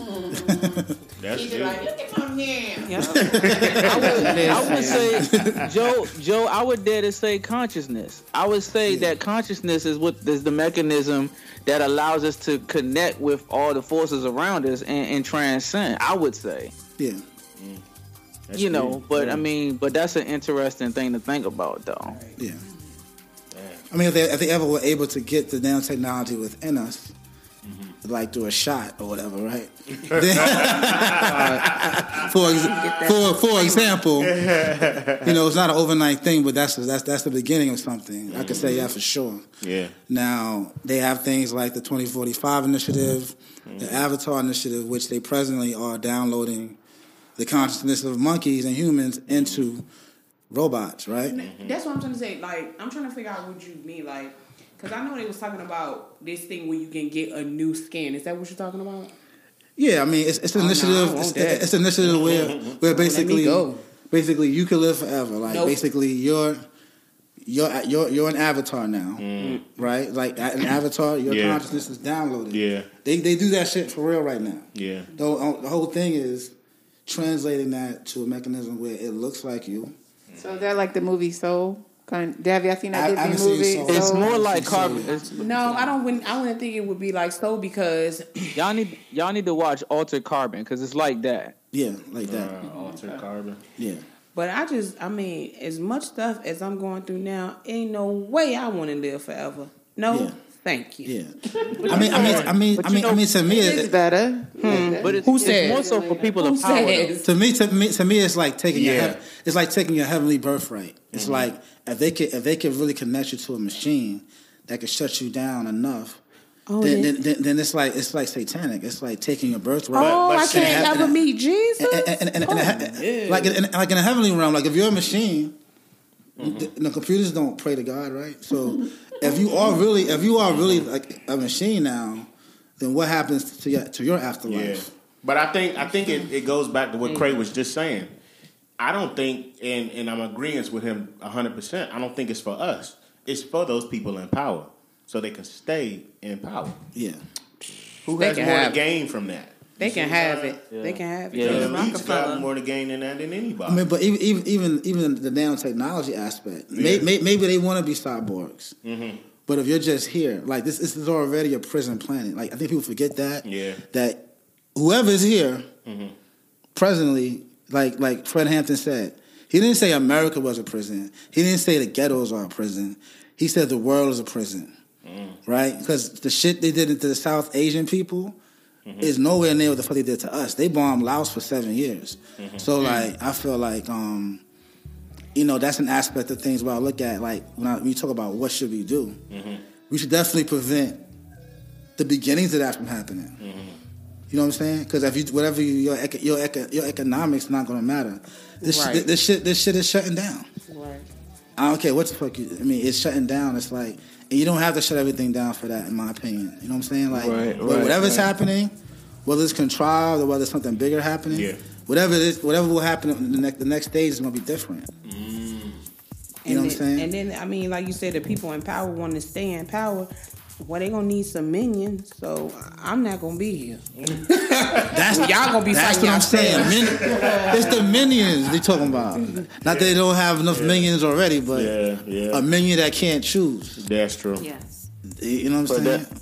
C: <laughs>
A: That's
B: He's
A: it.
B: like, look at my hand.
C: I would say, Joe, Joe, I would dare to say consciousness. I would say that consciousness is what is the mechanism that allows us to connect with all the forces around us and, and transcend. I would say,
E: Yeah. Mm.
A: That's
C: you know,
A: deep.
C: but I mean, but that's an interesting thing to think about, though.
E: Yeah. I mean, if they, if they ever were able to get the nanotechnology within us, like through a shot or whatever, right? <laughs> <laughs> Then- for, for for example, <laughs> you know, it's not an overnight thing, but that's that's that's the beginning of something. I could say yeah mm-hmm. for sure.
A: Yeah.
E: Now they have things like the 2045 initiative, the mm-hmm. Avatar initiative, which they presently are downloading the consciousness of monkeys and humans into robots, right?
D: That's what I'm trying to say. Like, I'm trying to figure out what you mean. Like, because I know they was talking about this thing where you can get a new skin. Is that what you're talking about?
E: Yeah, I mean, it's, it's an
D: Oh, no,
E: initiative.
D: want
E: it's,
D: that.
E: it's an initiative where <laughs> where basically,
D: go.
E: basically, you can live forever. Like
D: Nope.
E: basically, your you're you're you're an avatar now, right? Like an avatar, your
A: Mm. Yeah.
E: consciousness is downloaded.
A: Yeah.
E: They they do that shit for real right now.
A: Yeah.
E: The, uh, the whole thing is translating that to a mechanism where it looks like you.
B: So is that like the movie Soul? Kind have y'all seen
E: I-
B: that
E: I haven't
B: Disney
E: seen
B: movie?
E: Soul.
C: It's
B: Soul?
C: more like
E: So-
C: carbon. It's,
D: No, I don't. Wouldn't, I wouldn't think it would be like so because <clears throat>
C: y'all need y'all need to watch Altered Carbon because it's like that.
E: Yeah, like that.
A: Uh, altered carbon.
E: Yeah.
D: But I just, I mean, as much stuff as I'm going through now, ain't no way I want to live forever. No,
E: Yeah.
D: thank you.
E: Yeah. I mean, I mean, I mean, I
C: you
E: mean, I mean, to me,
B: It's
E: it,
B: better.
C: But it's,
D: Who
C: it's
D: said?
C: more so for people
D: Who
C: of power.
E: to me, to me, to me, it's like taking your,
A: Yeah.
E: heav- it's like taking your heavenly birthright. It's
C: Mm-hmm.
E: like if they could, if they could really connect you to a machine that could shut you down enough.
D: Oh,
E: then,
D: yeah.
E: then, then, then it's like it's like satanic. It's like taking your birthright.
D: Oh,
A: but
D: I can't
E: and-
D: ever meet Jesus.
E: and, and, and, and,
D: Oh, yeah.
E: like in, like in a heavenly realm, like if you're a machine,
A: Mm-hmm.
E: the, the computers don't pray to God, right? So if you are really, if you are really like a machine now, then what happens to your to your afterlife?
A: Yeah.
E: afterlife?
A: But I think I think it, it goes back to what Craig was just saying. I don't think, and, and I'm agreeing with him 100%. I don't think it's for us. It's for those people in power so they can stay in power.
E: Yeah,
A: Who
D: They
A: has
D: can
A: more to
D: have it.
A: gain from that?
D: They can
A: see what I'm
D: have
A: saying?
D: it. They can have it.
C: Yeah.
A: The
F: Yeah.
A: elites
F: Rockefeller.
A: got more to gain than that than anybody.
E: I mean, but even even even, even the nanotechnology aspect, may,
A: Yeah.
E: may, maybe they want to be cyborgs.
A: Mhm.
E: But if you're just here, like this, this is already a prison planet. Like I think people forget that.
A: Yeah.
E: That whoever's here,
A: Mhm.
E: presently, like like Fred Hampton said, he didn't say America was a prison. He didn't say the ghettos are a prison. He said the world is a prison, mm. right? Because the shit they did to the South Asian people mm-hmm. is nowhere near what the fuck they did to us. They bombed Laos for seven years. Mm-hmm. So like, I feel like, um, you know, that's an aspect of things where I look at like when, I, when you talk about what should we do, mm-hmm. we should definitely prevent the beginnings of that from happening. You know what I'm saying? Because if you whatever you, your eco- your eco- your economics not gonna matter. This
D: Right.
E: shit, this shit this shit is shutting down.
D: Right.
E: I don't care what the fuck you. I mean, it's shutting down. It's like, and you don't have to shut everything down for that, in my opinion. You know what I'm saying? Like,
C: Right,
E: but
C: right,
E: whatever's
C: right.
E: happening, whether it's contrived or whether it's something bigger happening,
A: Yeah.
E: whatever it is, whatever will happen in the next the next stage is gonna be different. Mm. You know
D: and
E: what I'm saying?
D: And then, I mean, like you said, the people in power want to stay in power. Well, they gonna need some minions, so I'm not gonna be here.
E: That's <laughs>
D: Y'all gonna be
E: That's
D: fighting
E: what I'm saying. Min- it's the minions they talking about. Not that they don't have enough minions already, but
A: Yeah, yeah.
E: a minion that can't choose.
A: That's true.
F: Yes.
E: You know what I'm
C: But
E: saying?
C: that-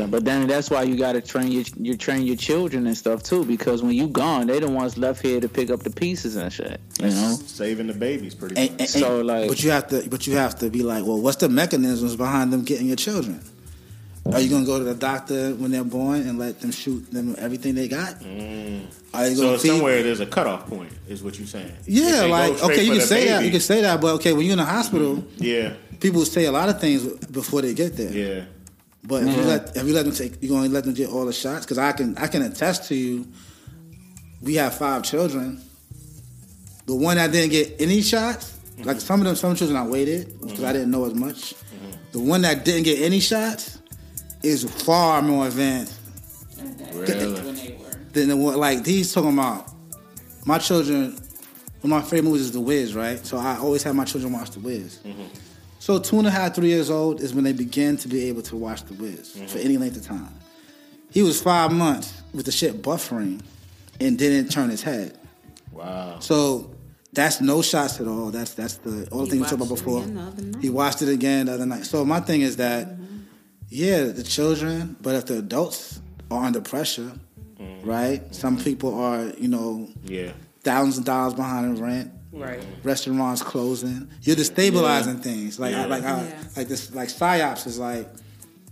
C: Yeah, but then that's why you got to train your you train your children and stuff too, because when you gone, they the ones left here to pick up the pieces and shit. You know,
A: Saving the babies, pretty
E: And-
A: much.
E: and-
C: So, like-
E: but you have to, but you have to be like, well, what's the mechanisms behind them getting your children? Are you gonna go to the doctor when they're born and let them shoot them everything they got? Mm. Are you
A: So
E: gonna feed?
A: somewhere there's a cutoff point, is what you're saying.
E: Yeah, like okay, you can
A: the
E: say that. You can say that, but okay, when you're in the hospital, mm-hmm.
A: Yeah,
E: people say a lot of things before they get there.
A: yeah.
E: But if you
C: mm-hmm.
E: let if you let them take, you're gonna let them get all the shots because I can I can attest to you. We have five children. The one that didn't get any shots, like mm-hmm. some of them, some children I waited because I didn't know as much. The one that didn't get any shots is far more advanced
A: Really?
E: than the one like he's talking about. My children, one of my favorite movies is The Wiz, right? So I always have my children watch The Wiz. Mm-hmm. So two and a half, three years old is when they begin to be able to watch The Wiz for mm-hmm. any length of time. He was five months with the shit buffering and didn't turn his head.
A: Wow.
E: So that's no shots at all. That's that's the only
F: He
E: thing we talked about before.
F: again the other night.
E: He watched it again the other night. So my thing is that, mm-hmm. Yeah, the children, but if the adults are under pressure, right? Some people are, you know,
A: Yeah.
E: thousands of dollars behind in rent.
D: Right.
E: Restaurants closing. You're destabilizing things. Like
A: Yeah.
E: like I,
F: Yeah.
E: like this like psyops is like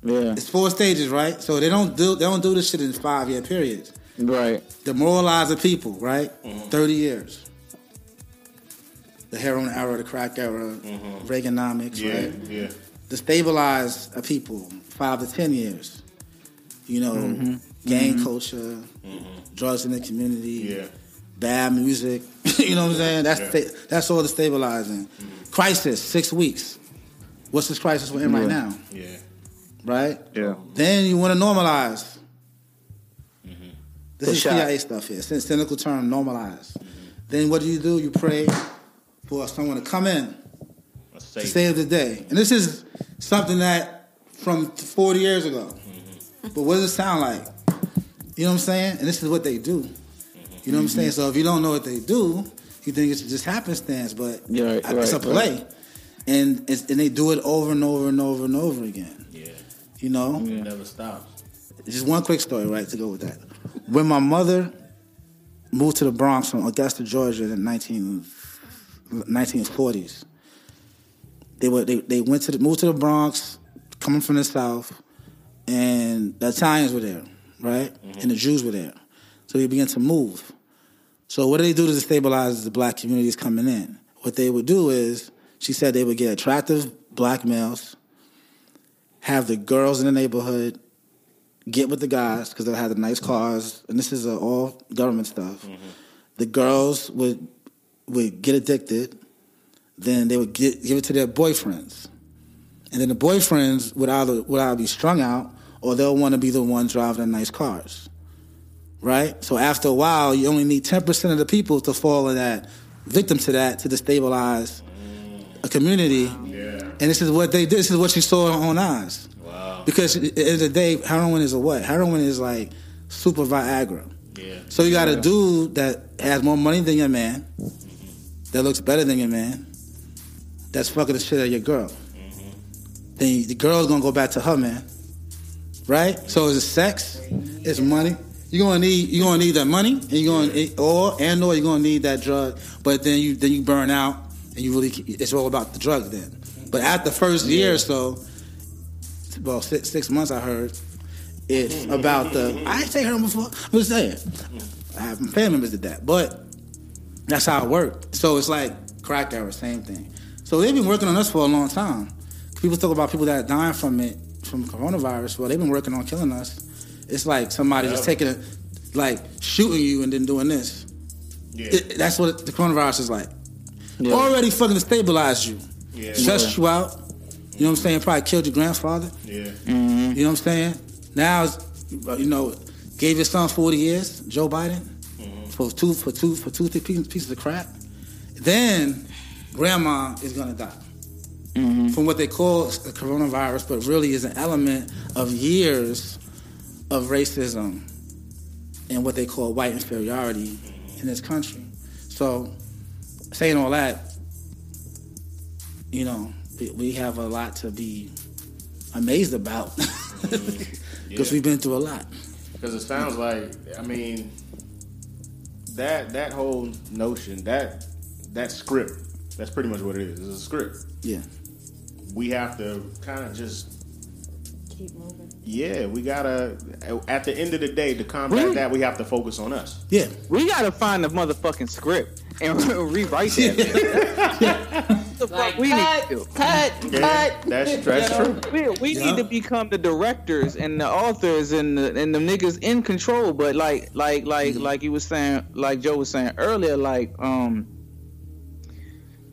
C: yeah,
E: it's four stages, right? So they don't do they don't do this shit in five year periods.
C: right.
E: Demoralize the people, right?
A: Mm-hmm.
E: Thirty years. The heroin era, the crack era, Reaganomics,
A: Mm-hmm. Yeah.
E: right?
A: Yeah.
E: Destabilize a people five to ten years. You know,
A: Mm-hmm.
E: gang culture, drugs in the community,
A: Yeah.
E: bad music. <laughs> you know what I'm saying? That's
A: Yeah. Mm-hmm.
E: sta- that's all destabilizing. Crisis, six weeks. What's this crisis we're in right now?
A: Yeah.
E: Right?
C: Yeah,
E: Then you want to normalize. This
C: The
E: is
C: shot.
E: CIA stuff here. It's cynical term, normalize. Then what do you do? You pray for someone to come in
A: save.
E: save the day. And this is something that from 40 years ago.
A: Mm-hmm.
E: But what does it sound like? You know what I'm saying? And this is what they do. You know what I'm saying? So if you don't know what they do, you think it's just happenstance, but
C: Yeah, right,
E: it's a play.
C: right.
E: And it's, and they do it over and over and over and over again.
A: Yeah,
E: You know?
A: it never stops.
E: Just one quick story, right, to go with that. When my mother moved to the Bronx from Augusta, Georgia in the 19, 1940s, they were they, they went to the moved to the Bronx, coming from the South, and the Italians were there, right? And the Jews were there. So they began to move. So what do they do to destabilize the black communities coming in? What they would do is, she said they would get attractive black males, have the girls in the neighborhood get with the guys because they'll have the nice cars, and this is uh, all government stuff. The girls would would get addicted, then they would get, give it to their boyfriends, and then the boyfriends would either would either be strung out or they'll want to be the ones driving the nice cars, right? So after a while, you only need ten percent of the people to fall in that victim to that to destabilize a community. Yeah. And this is what they did. This is what you saw on eyes.
A: Wow.
E: Because at the end of the day, heroin is a what? Heroin is like super Viagra.
A: Yeah.
E: So you got a dude that has more money than your man, that looks better than your man, that's fucking the shit out of your girl. Then the girl's gonna go back to her man, right? So is it sex? It's money. You're gonna need you gonna need that money, and you're gonna or and or you're gonna need that drug. But then you then you burn out, and you really it's all about the drug then. But after the first year or so, well six, six months I heard, it's about the I ain't say heard before. I'm just saying, I have family members did that, but that's how it worked. So it's like crack era, same thing. So they've been working on us for a long time. People talk about people that are dying from it, from coronavirus. Well, they've been working on killing us. It's like somebody just taking it, like shooting you and then doing this.
A: Yeah.
E: It- that's what the coronavirus is like.
C: Yeah.
E: Already fucking stabilized you,
A: Yeah.
E: stressed you out. You know what I'm saying? Probably killed your grandfather.
A: Yeah.
E: You know what I'm saying? Now, uh, you know, gave your son 40 years, Joe Biden, for two for two for two thick pieces pieces of crap. Then, grandma is gonna die mm-hmm. from what they call the coronavirus, but really is an element of years of racism and what they call white inferiority in this country. So, saying all that, you know, we, we have a lot to be amazed about <laughs> mm-hmm. because
A: Yeah.
E: we've been through a lot.
A: Because it sounds like, I mean, that that whole notion, that that script, that's pretty much what it is. It's a script.
E: Yeah.
A: We have to kind of just,
B: Keep moving.
A: yeah, we gotta. At the end of the day, to combat
C: Really?
A: that, we have to focus on us.
E: Yeah.
C: We gotta find the motherfucking script and <laughs> rewrite that. What <laughs> the fuck we
B: cut,
C: need to do?
B: cut,
A: Yeah,
B: cut.
A: that's that's true. <laughs>
C: We, we
E: Yeah.
C: need to become the directors and the authors and the, and the niggas in control. But like like like like you was saying, like Joe was saying earlier, like um,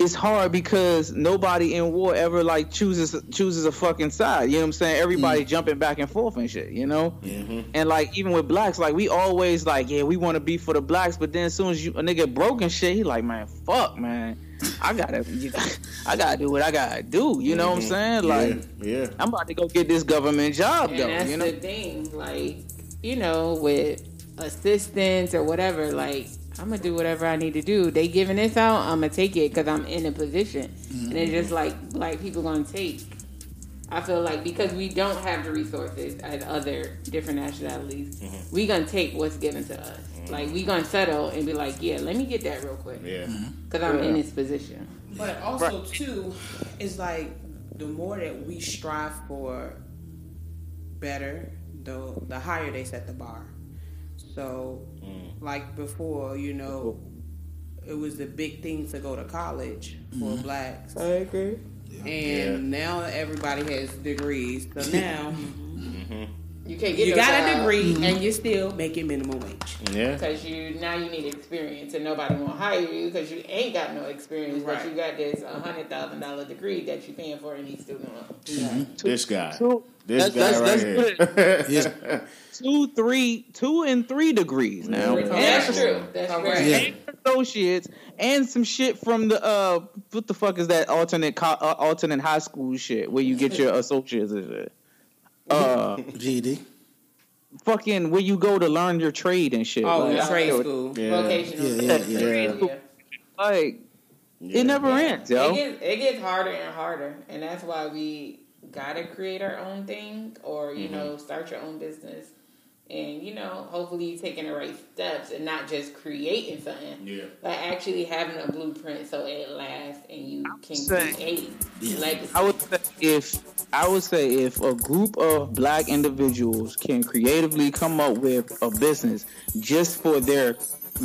C: it's hard because nobody in war ever like chooses chooses a fucking side. You know what I'm saying? Everybody mm. jumping back and forth and shit. You know. Mm-hmm. And like even with blacks, like we always like yeah we want to be for the blacks, but then as soon as you a nigga broke and shit, he like man fuck man. I gotta, <laughs> I gotta do what I gotta do. You know what I'm mm-hmm. saying? Like,
A: yeah, yeah.
C: I'm about to go get this government job
B: And
C: though.
B: that's
C: You know,
B: the thing, like you know, with assistance or whatever, like I'm gonna do whatever I need to do. They giving this out, I'm gonna take it because I'm in a position, and it's just like black people gonna take. I feel like because we don't have the resources as other different nationalities, mm-hmm. we gonna take what's given to us. Mm-hmm. Like we gonna settle and be like, yeah, let me get that real quick
A: Yeah. Mm-hmm.
B: because I'm in this position.
D: But also too, it's like the more that we strive for better, the the higher they set the bar. So, mm. like before, you know, it was the big thing to go to college for mm-hmm. blacks,
B: I agree.
D: and now everybody has degrees. So <laughs> now, mm-hmm.
B: You can't get
D: You
B: no
D: got a
B: job.
D: degree and mm-hmm. you're still making minimum wage.
A: Yeah.
B: Because you now you need experience and nobody won't hire you because you ain't got no experience, but you got this hundred thousand dollar degree that you paying for and in these student loans.
A: This guy.
C: Two,
A: This
C: that's-
A: guy
C: that's-
A: right
C: that's
A: here. <laughs>
E: Yeah.
C: Two, three, two and three degrees now.
A: Yeah.
B: That's true. That's
D: Correct.
B: very
C: associates and some shit from the uh what the fuck is that alternate co- uh, alternate high school shit where you get your <laughs> associates and shit. Uh
E: GED.
C: fucking where you go to learn your trade and shit.
D: Oh,
C: like,
D: trade school.
A: Yeah.
B: vocational.
E: Yeah, yeah,
A: yeah.
B: Yeah.
C: like
A: Yeah.
C: it never ends, yo.
B: It gets it gets harder and harder, and that's why we gotta create our own thing, or you know, start your own business, and you know, hopefully you taking the right steps and not just creating something.
A: Yeah.
B: Like actually having a blueprint so it lasts and you can
C: saying-
B: create legacy.
C: I would say if I would say if a group of black individuals can creatively come up with a business just for their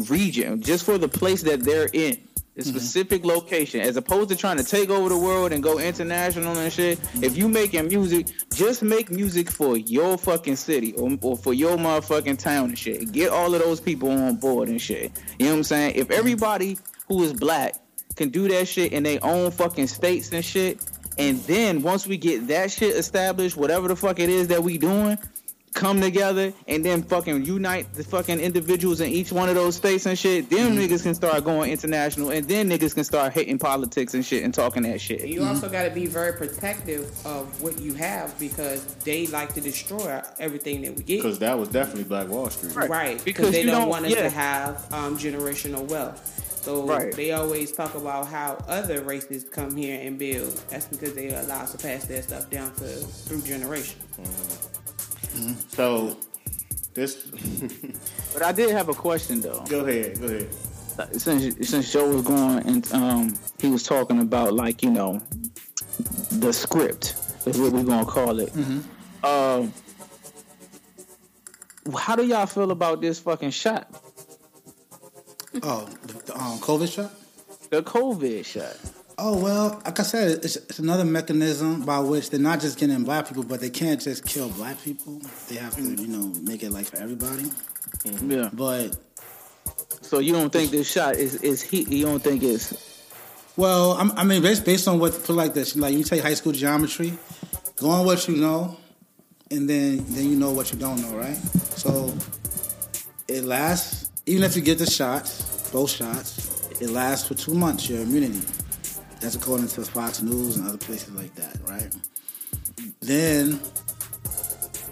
C: region, just for the place that they're in, a mm-hmm. specific location, as opposed to trying to take over the world and go international and shit. If you making music, just make music for your fucking city or, or for your motherfucking town and shit. Get all of those people on board and shit. You know what I'm saying? If everybody who is black can do that shit in their own fucking states and shit. And then once we get that shit established, whatever the fuck it is that we doing, come together and then fucking unite the fucking individuals in each one of those states and shit. Them mm-hmm. niggas can start going international, and then niggas can start hitting politics and shit and talking that shit.
D: You mm-hmm. also got to be very protective of what you have because they like to destroy everything that we get.
A: Because that was definitely Black Wall Street.
D: Right, because
C: Because
D: they don't,
C: don't-
D: want us
C: yeah.
D: to have um, generational wealth. So
C: Right.
D: they always talk about how other races come here and build. That's because they allow us to pass their stuff down to through mm-hmm. Generation.
A: So, this. <laughs>
C: But I did have a question though.
A: go ahead. Go ahead.
C: since since Joe was going and um he was talking about like you know the script is what we're gonna call it. Um, how do y'all feel about this fucking shot,
E: Oh, the, the um, COVID shot.
C: the COVID shot?
E: Oh well, like I said, it's, it's another mechanism by which they're not just getting black people, but they can't just kill black people. They have to, mm. you know, make it like for everybody. Mm-hmm.
C: Yeah.
E: But
C: So you don't think this shot is is heat? You don't think it's
E: well, I'm, I mean, based based on what put like this, like you take high school geometry, go on what you know, and then then you know what you don't know, right? So it lasts, even if you get the shots, both shots, it lasts for two months. Your immunity. That's according to Fox News and other places like that, right? Then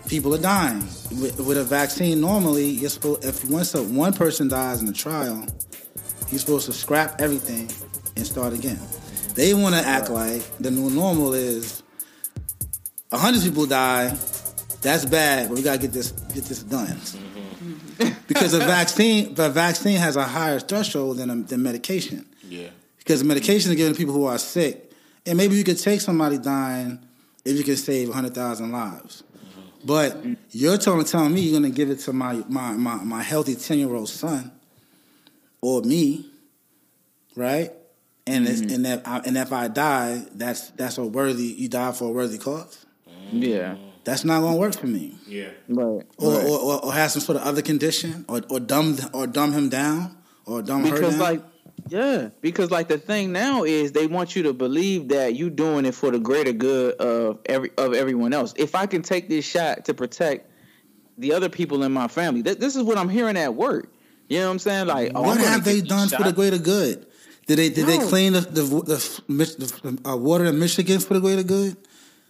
E: people are dying with, with a vaccine. Normally, you're supposed if once a, one person dies in a trial, you're supposed to scrap everything and start again. They want to act like the new normal is a hundred people die. That's bad, but we gotta get this get this done. Mm-hmm. because a <laughs> vaccine, the vaccine has a higher threshold than a, than medication.
A: Yeah.
E: Because medication is given to people who are sick, and maybe you could take somebody dying if you can save hundred thousand lives. Mm-hmm. But you're telling, telling me you're gonna give it to my my my, my healthy ten year old son or me, right? And it's, mm-hmm. and if I, and if I die, that's that's a worthy. You die for a worthy cause. Mm-hmm.
C: yeah?
E: That's not gonna work for me.
A: Yeah.
C: Right.
E: Or,
C: right.
E: or, or, or have some sort of other condition, or or dumb or dumb him down, or dumb her
C: because
E: down.
C: like yeah. Because like the thing now is they want you to believe that you doing it for the greater good of every of everyone else. If i can take this shot to protect the other people in my family th- this is what i'm hearing at work. You know what i'm saying? Like oh, I'm
E: what have they
C: this
E: done for the greater good? Did they did they clean the the, the, the, the uh, water in Michigan for the greater good?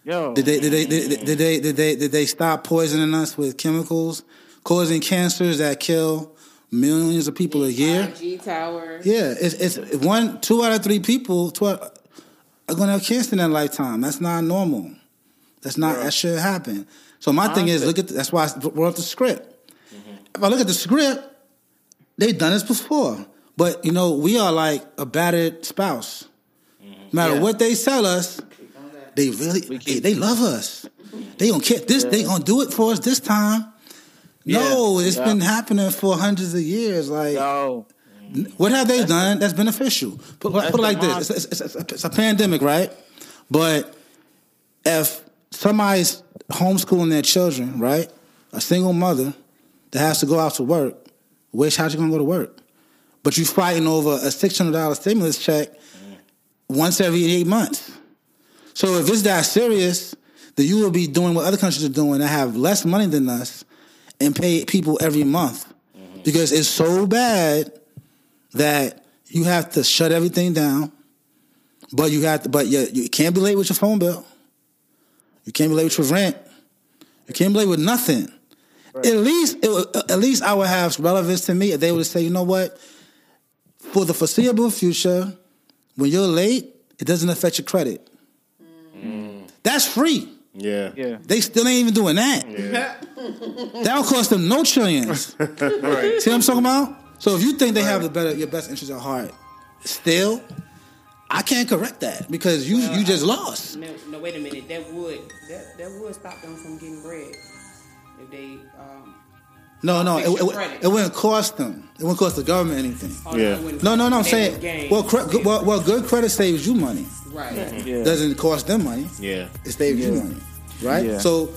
C: Yo,
E: Did they did they did, did, did they did they did they stop poisoning us with chemicals, causing cancers that kill millions of people a year?
B: G Tower.
E: Yeah, it's it's one two out of three people two are going to have cancer in their lifetime. That's not normal. That's not that should happen. So my thing is, look at that's why I brought up the script. Mm-hmm. If I look at the script, they've done this before. But you know, we are like a battered spouse. Mm-hmm. No matter
C: Yeah.
E: what they sell us, they really
C: We
E: they, love us. They don't get this. They gonna do it for us this time. No,
C: Yeah.
E: it's
C: Yeah.
E: been happening for hundreds of years. Like
C: yo
E: what have they done that's beneficial? Put, put it like this: it's, it's, it's, it's a pandemic, right? But if somebody's homeschooling their children, right, a single mother that has to go out to work, which how's she gonna go to work? But you're fighting over a six hundred dollar stimulus check once every eight months. So if it's that serious, then you will be doing what other countries are doing that have less money than us and pay people every month. Because it's so bad that you have to shut everything down. But you have to but you, you can't be late with your phone bill. You can't be late with your rent. You can't be late with nothing. At least it, would- uh, at least I would have relevance to me if they would say, you know what? For the foreseeable future, when you're late, it doesn't affect your credit. Mm. That's free.
A: Yeah.
C: Yeah.
E: They still ain't even doing that. <laughs> That'll cost them no trillions. <laughs> See what I'm talking about? So if you think they have the better your best interest at heart, still, I can't correct that because you you just lost.
D: No, no, wait a minute. That would that that would stop them from getting bread if they. Um,
E: No, no, it, it, it wouldn't cost them. It wouldn't cost the government anything.
D: oh,
A: Yeah.
E: No, no, no. I'm saying, well, cre- well, well, good credit saves you money.
D: Right.
C: Yeah.
E: Doesn't cost them money.
A: Yeah.
E: It saves you money, right?
C: Yeah.
E: So,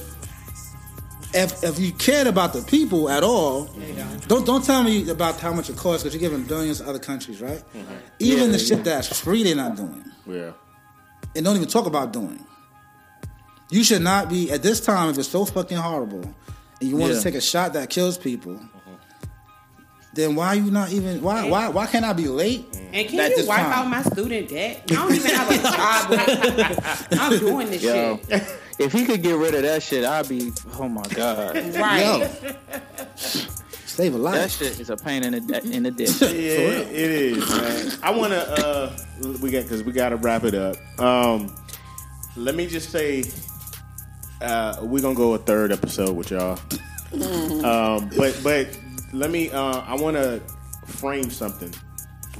E: if if you cared about the people at all,
D: They don't.
E: don't don't tell me about how much it costs because you're giving billions to other countries, right? Mm-hmm. Even
C: Yeah,
E: the shit that's free, they're not doing,
A: Yeah.
E: and don't even talk about doing. You should not be at this time if it's so fucking horrible, and you want
C: Yeah.
E: to take a shot that kills people. Then why are you not even why why why can't I be late?
D: And can you wipe
E: time.
D: out my student debt? I don't even have a job. <laughs> I'm doing this
C: Yo,
D: shit.
C: if he could get rid of that shit, I'd be. Oh my god,
D: Right.
E: Yo, <laughs> save a life.
C: that shit is a pain in the in the dick. <laughs>
A: Yeah, it is, man. I want to. Uh, we got because we got to wrap it up. Um, let me just say, uh, we're gonna go a third episode with y'all. Um, but but let me. Uh, I want to frame something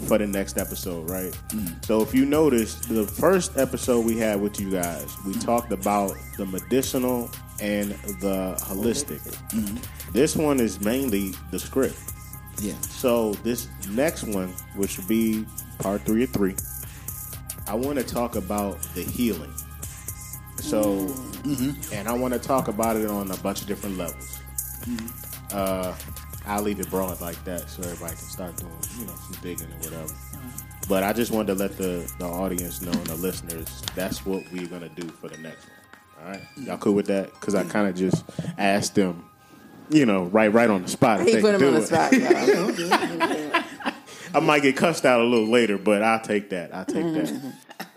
A: for the next episode, right? Mm. So if you notice, the first episode we had with you guys, we mm. talked about the medicinal and the holistic. Mm-hmm. This one is mainly the script.
E: Yeah.
A: So this next one, which would be part three of three, I want to talk about the healing. So, mm-hmm. and I want to talk about it on a bunch of different levels. Mm-hmm. Uh, I'll leave it broad like that, so everybody can start doing, you know, some digging or whatever. Mm-hmm. But I just wanted to let the, the audience know and the listeners that's what we're gonna do for the next one. All right, y'all cool with that? Because I kind of just asked them, you know, right right on the spot. if
B: He
A: they
B: put
A: could
B: him on
A: do
B: the
A: it.
B: spot, y'all. <laughs>
A: I might get cussed out a little later, but I'll take that. I'll take that.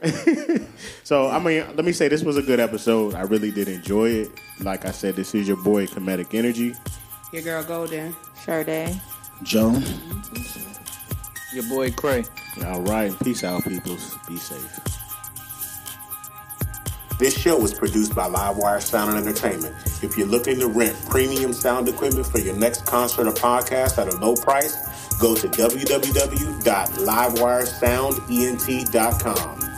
A: Mm-hmm. <laughs> so, I mean, let me say this was a good episode. I really did enjoy it. Like I said, this is your boy, Kemetic Energy.
D: Your girl Golden.
B: Sade.
E: Joan. Mm-hmm.
C: Your boy Cray.
A: All right. Peace out, peoples. Be safe. This show was produced by Livewire Sound and Entertainment. If you're looking to rent premium sound equipment for your next concert or podcast at a low price, go to www.livewiresoundent.com.